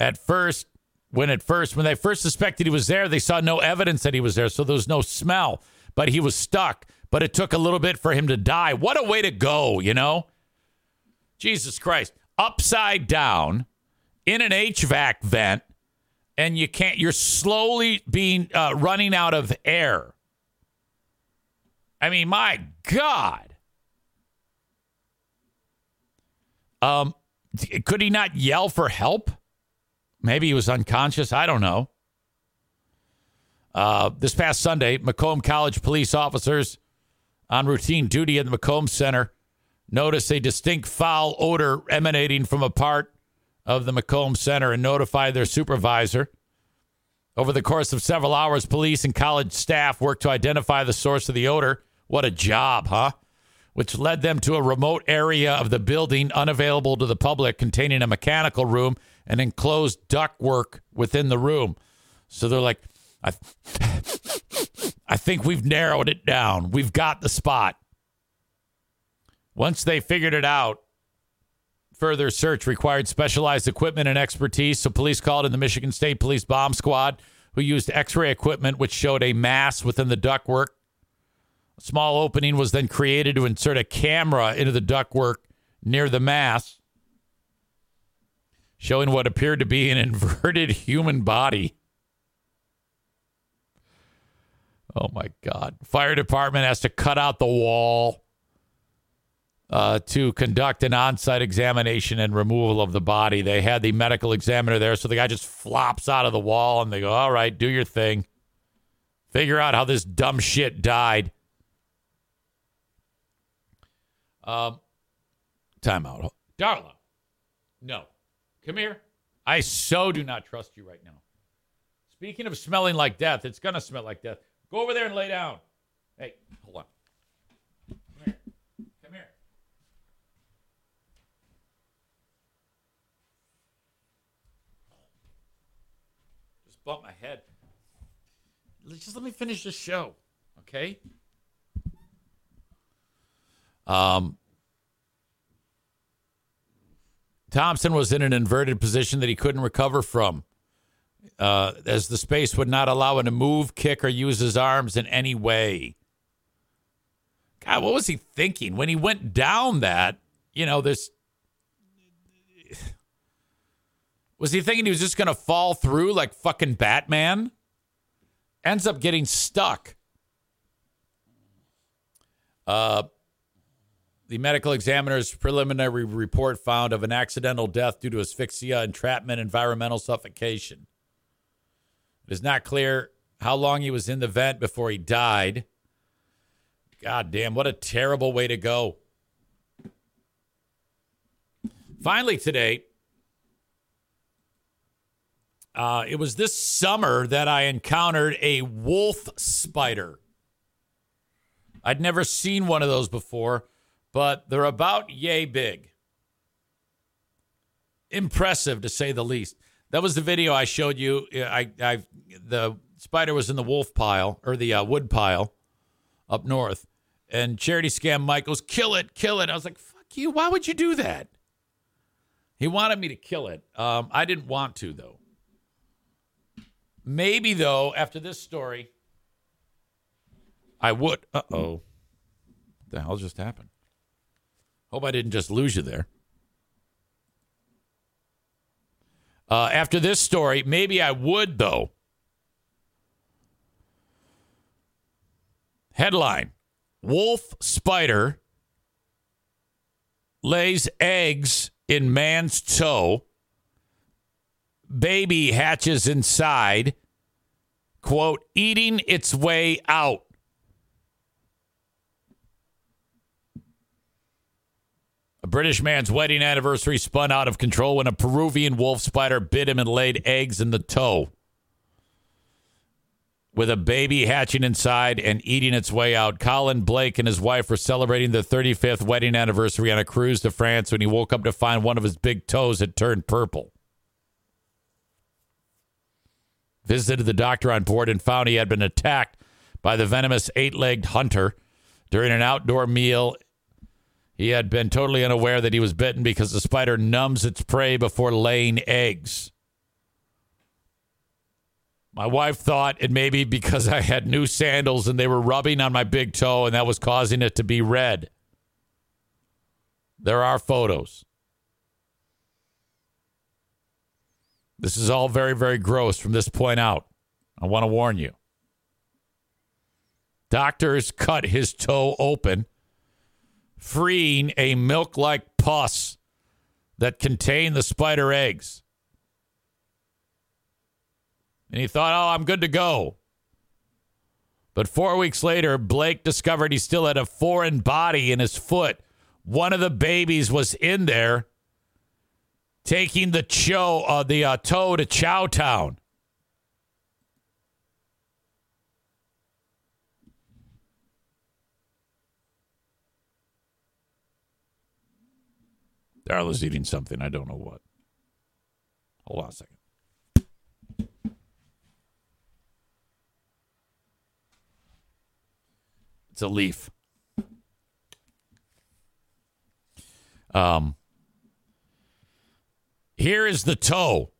at first, when at first, when they first suspected he was there, they saw no evidence that he was there, so there was no smell. But he was stuck. But it took a little bit for him to die. What a way to go, you know? Jesus Christ. Upside down in an HVAC vent, and you can't, you're slowly being uh, running out of air. I mean, my God. Um, could he not yell for help? Maybe he was unconscious. I don't know. Uh, this past Sunday, Macomb College police officers on routine duty at the Macomb Center noticed a distinct foul odor emanating from a part of the Macomb Center and notified their supervisor. Over the course of several hours, police and college staff worked to identify the source of the odor. What a job, huh? Which led them to a remote area of the building unavailable to the public, containing a mechanical room and enclosed ductwork within the room. So they're like, I, I think we've narrowed it down. We've got the spot. Once they figured it out, further search required specialized equipment and expertise. So police called in the Michigan State Police Bomb Squad, who used x ray equipment which showed a mass within the ductwork. A small opening was then created to insert a camera into the ductwork near the mass, showing what appeared to be an [LAUGHS] inverted human body. Oh my God. Fire department has to cut out the wall uh, to conduct an on site examination and removal of the body. They had the medical examiner there, so the guy just flops out of the wall and they go, All right, do your thing. Figure out how this dumb shit died. Um, time out. Darla, no. Come here. I so do not trust you right now. Speaking of smelling like death, it's going to smell like death. Go over there and lay down. Hey, hold on. Come here. Come here. Just bump my head. Just let me finish the show, okay? Um, Thompson was in an inverted position that he couldn't recover from, uh, as the space would not allow him to move, kick, or use his arms in any way. God, what was he thinking when he went down that? You know, this. Was he thinking he was just going to fall through like fucking Batman? Ends up getting stuck. Uh, the medical examiner's preliminary report found of an accidental death due to asphyxia, entrapment, environmental suffocation. It is not clear how long he was in the vent before he died. God damn, what a terrible way to go. Finally, today, uh, it was this summer that I encountered a wolf spider. I'd never seen one of those before, but they're about yay big. Impressive to say the least. That was the video I showed you. I, I the spider was in the wolf pile or the uh, wood pile up north, and Charity Scam goes, "Kill it, kill it." I was like, "Fuck you! Why would you do that?" He wanted me to kill it. Um, I didn't want to though. Maybe though, after this story, I would. Uh oh. The hell just happened? Hope I didn't just lose you there. Uh, after this story, maybe I would, though. Headline Wolf spider lays eggs in man's toe. Baby hatches inside. Quote, eating its way out. British man's wedding anniversary spun out of control when a Peruvian wolf spider bit him and laid eggs in the toe. With a baby hatching inside and eating its way out, Colin Blake and his wife were celebrating their 35th wedding anniversary on a cruise to France when he woke up to find one of his big toes had turned purple. Visited the doctor on board and found he had been attacked by the venomous eight legged hunter during an outdoor meal he had been totally unaware that he was bitten because the spider numbs its prey before laying eggs. My wife thought it may be because I had new sandals and they were rubbing on my big toe and that was causing it to be red. There are photos. This is all very, very gross from this point out. I want to warn you. Doctors cut his toe open freeing a milk like pus that contained the spider eggs. And he thought, oh, I'm good to go. But four weeks later, Blake discovered he still had a foreign body in his foot. One of the babies was in there taking the cho, uh, the uh, toe to Chowtown. Darla's eating something. I don't know what. Hold on a second. It's a leaf. Um, here is the toe.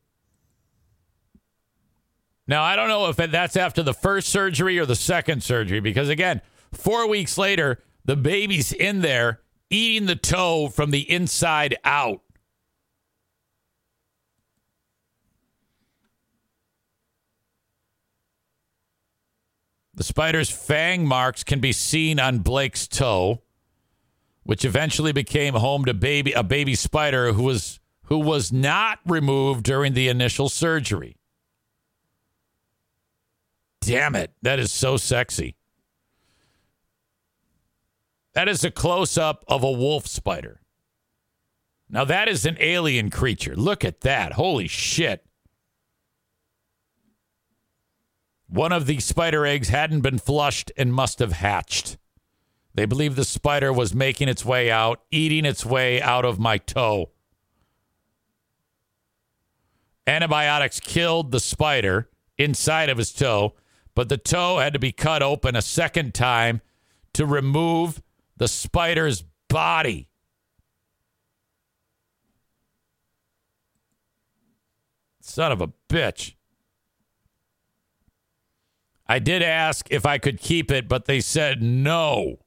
Now, I don't know if that's after the first surgery or the second surgery, because again, four weeks later, the baby's in there eating the toe from the inside out. The spider's fang marks can be seen on Blake's toe, which eventually became home to baby a baby spider who was who was not removed during the initial surgery. Damn it, that is so sexy. That is a close up of a wolf spider. Now, that is an alien creature. Look at that. Holy shit. One of the spider eggs hadn't been flushed and must have hatched. They believe the spider was making its way out, eating its way out of my toe. Antibiotics killed the spider inside of his toe, but the toe had to be cut open a second time to remove the spider's body. Son of a bitch. I did ask if I could keep it, but they said no.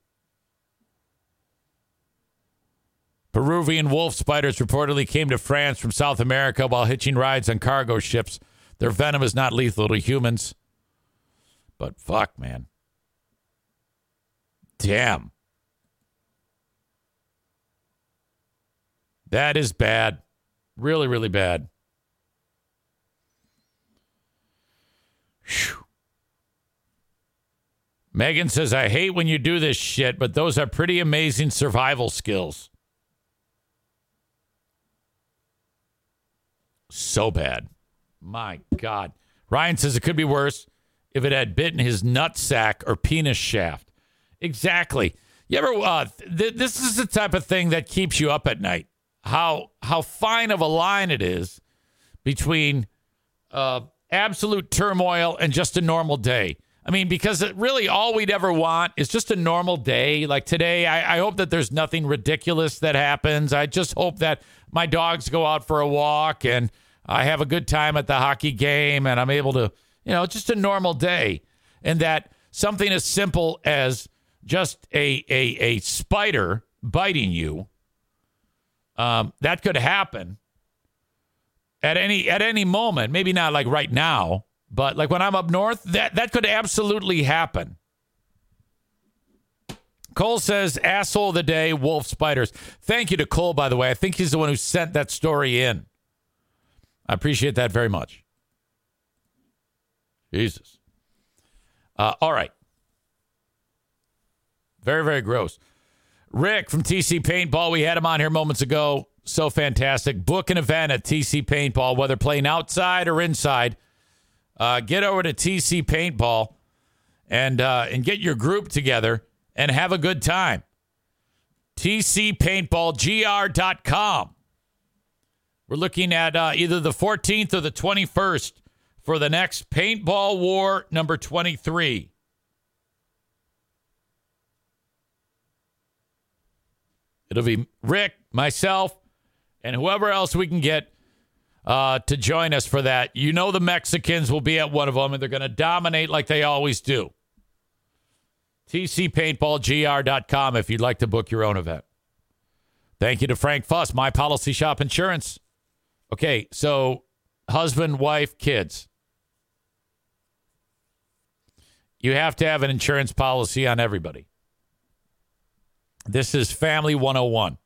Peruvian wolf spiders reportedly came to France from South America while hitching rides on cargo ships. Their venom is not lethal to humans. But fuck, man. Damn. That is bad. Really, really bad. Whew. Megan says, I hate when you do this shit, but those are pretty amazing survival skills. So bad. My God. Ryan says it could be worse if it had bitten his nut sack or penis shaft. Exactly. You ever? Uh, th- this is the type of thing that keeps you up at night. How how fine of a line it is between uh, absolute turmoil and just a normal day. I mean, because really all we'd ever want is just a normal day. Like today, I, I hope that there's nothing ridiculous that happens. I just hope that my dogs go out for a walk and I have a good time at the hockey game and I'm able to, you know, just a normal day. And that something as simple as just a a, a spider biting you, um, that could happen at any at any moment. Maybe not like right now, but like when I'm up north, that that could absolutely happen. Cole says, asshole of the day, wolf spiders. Thank you to Cole, by the way. I think he's the one who sent that story in. I appreciate that very much. Jesus. Uh, all right. Very, very gross. Rick from TC Paintball, we had him on here moments ago. So fantastic. Book an event at TC Paintball, whether playing outside or inside. Uh, get over to TC Paintball and uh, and get your group together and have a good time. tc TCPaintballGR.com. We're looking at uh, either the 14th or the 21st for the next Paintball War number 23. It'll be Rick, myself, and whoever else we can get uh, to join us for that. You know, the Mexicans will be at one of them, and they're going to dominate like they always do. TCPaintballGR.com if you'd like to book your own event. Thank you to Frank Fuss, My Policy Shop Insurance. Okay, so husband, wife, kids. You have to have an insurance policy on everybody. This is Family 101.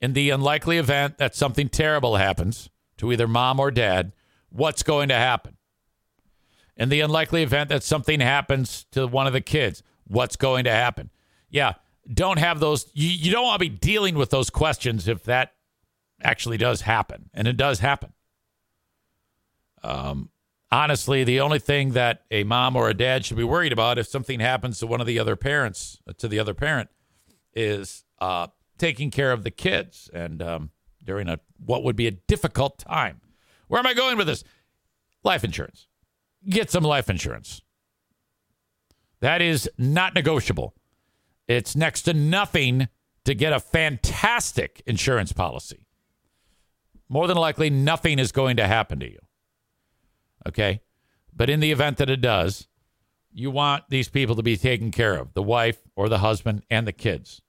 In the unlikely event that something terrible happens to either mom or dad, what's going to happen? In the unlikely event that something happens to one of the kids, what's going to happen? Yeah, don't have those. You, you don't want to be dealing with those questions if that actually does happen. And it does happen. Um, honestly, the only thing that a mom or a dad should be worried about if something happens to one of the other parents, to the other parent, is uh, taking care of the kids and um, during a what would be a difficult time. Where am I going with this? Life insurance. Get some life insurance. That is not negotiable. It's next to nothing to get a fantastic insurance policy. More than likely, nothing is going to happen to you. Okay? But in the event that it does, you want these people to be taken care of the wife or the husband and the kids.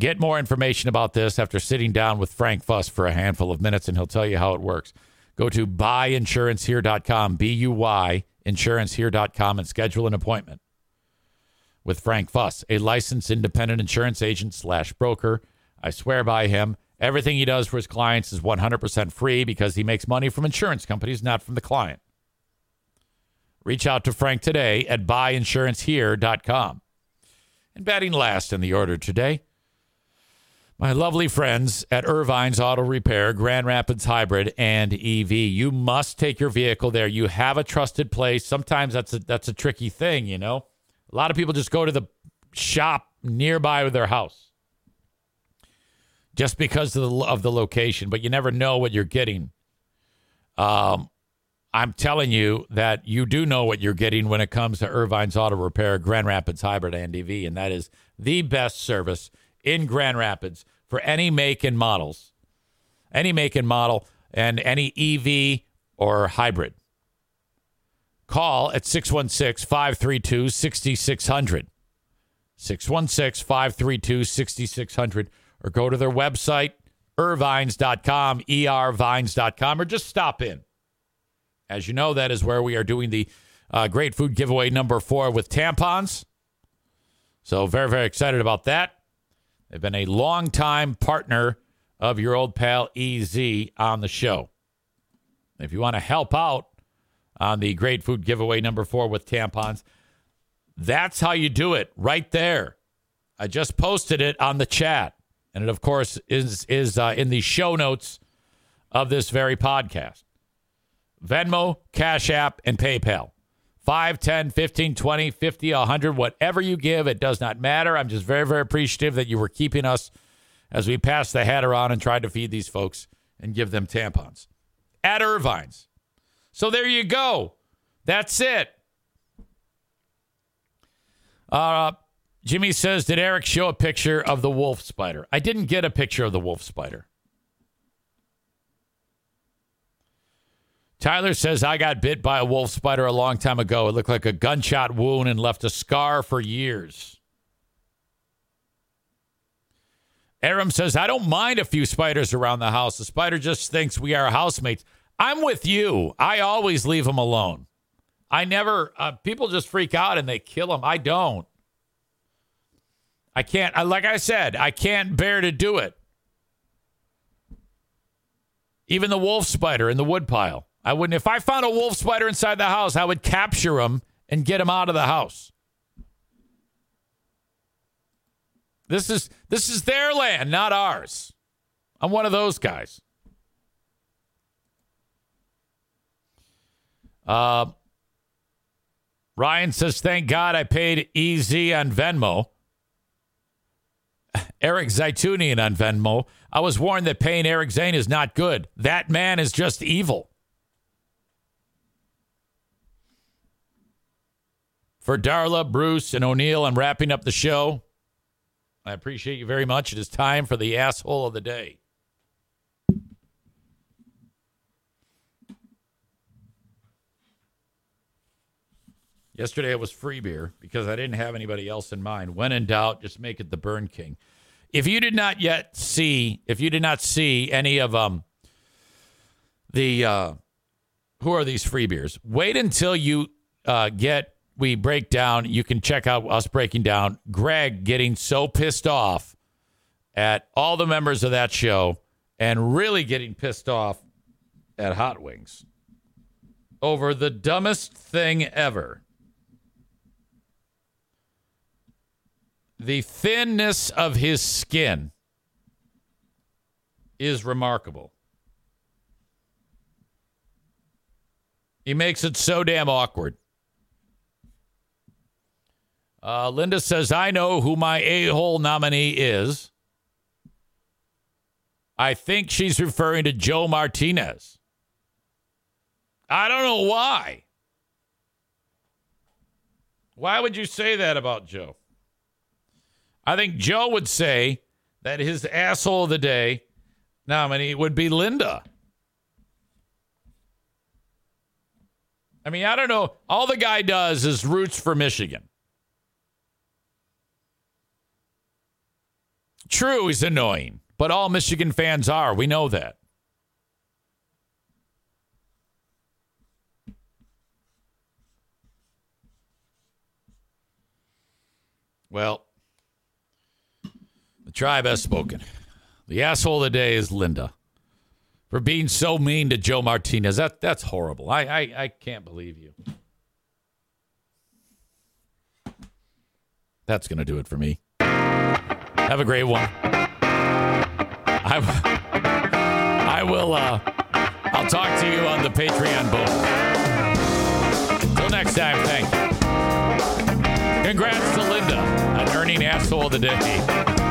Get more information about this after sitting down with Frank Fuss for a handful of minutes, and he'll tell you how it works. Go to buyinsurancehere.com, B U Y, insurancehere.com, and schedule an appointment with Frank Fuss, a licensed independent insurance agent slash broker. I swear by him. Everything he does for his clients is 100% free because he makes money from insurance companies, not from the client. Reach out to Frank today at buyinsurancehere.com. And batting last in the order today, my lovely friends at Ervine's Auto Repair, Grand Rapids Hybrid and EV. You must take your vehicle there. You have a trusted place. Sometimes that's a, that's a tricky thing, you know. A lot of people just go to the shop nearby their house just because of the, of the location, but you never know what you're getting. Um, I'm telling you that you do know what you're getting when it comes to Ervine's Auto Repair, Grand Rapids Hybrid and EV, and that is the best service in Grand Rapids for any make and models, any make and model, and any EV or hybrid. Call at 616 532 6600. 616 532 6600 or go to their website, ervines.com, ervines.com, or just stop in. As you know, that is where we are doing the uh, great food giveaway number four with tampons. So, very, very excited about that. They've been a long-time partner of your old pal EZ on the show. If you want to help out on the great food giveaway number four with tampons, that's how you do it right there. I just posted it on the chat. And it, of course, is, is uh, in the show notes of this very podcast. Venmo, Cash App, and PayPal. 5, 10, 15, 20, 50, 100, whatever you give, it does not matter. I'm just very, very appreciative that you were keeping us as we passed the hat around and tried to feed these folks and give them tampons at Ervine's. So there you go. That's it. Uh, Jimmy says, Did Eric show a picture of the wolf spider? I didn't get a picture of the wolf spider. Tyler says, I got bit by a wolf spider a long time ago. It looked like a gunshot wound and left a scar for years. Aram says, I don't mind a few spiders around the house. The spider just thinks we are housemates. I'm with you. I always leave them alone. I never, uh, people just freak out and they kill them. I don't. I can't, I, like I said, I can't bear to do it. Even the wolf spider in the woodpile. I wouldn't, if I found a wolf spider inside the house, I would capture him and get him out of the house. This is this is their land, not ours. I'm one of those guys. Uh, Ryan says, "Thank God I paid EZ on Venmo." [LAUGHS] Eric Zaitunian on Venmo. I was warned that paying Eric Zane is not good. That man is just evil. For Darla, Bruce, and O'Neill, I'm wrapping up the show. I appreciate you very much. It is time for the asshole of the day. Yesterday it was free beer because I didn't have anybody else in mind. When in doubt, just make it the Burn King. If you did not yet see, if you did not see any of um the uh who are these free beers? Wait until you uh get we break down. You can check out us breaking down Greg getting so pissed off at all the members of that show and really getting pissed off at Hot Wings over the dumbest thing ever. The thinness of his skin is remarkable. He makes it so damn awkward. Uh, Linda says, I know who my a hole nominee is. I think she's referring to Joe Martinez. I don't know why. Why would you say that about Joe? I think Joe would say that his asshole of the day nominee would be Linda. I mean, I don't know. All the guy does is roots for Michigan. True, he's annoying, but all Michigan fans are. We know that. Well, the tribe has spoken. The asshole of the day is Linda for being so mean to Joe Martinez. That that's horrible. I I, I can't believe you. That's gonna do it for me. Have a great one. I, I will. Uh, I'll talk to you on the Patreon boat. Till next time, thank you. Congrats to Linda on earning asshole of the day.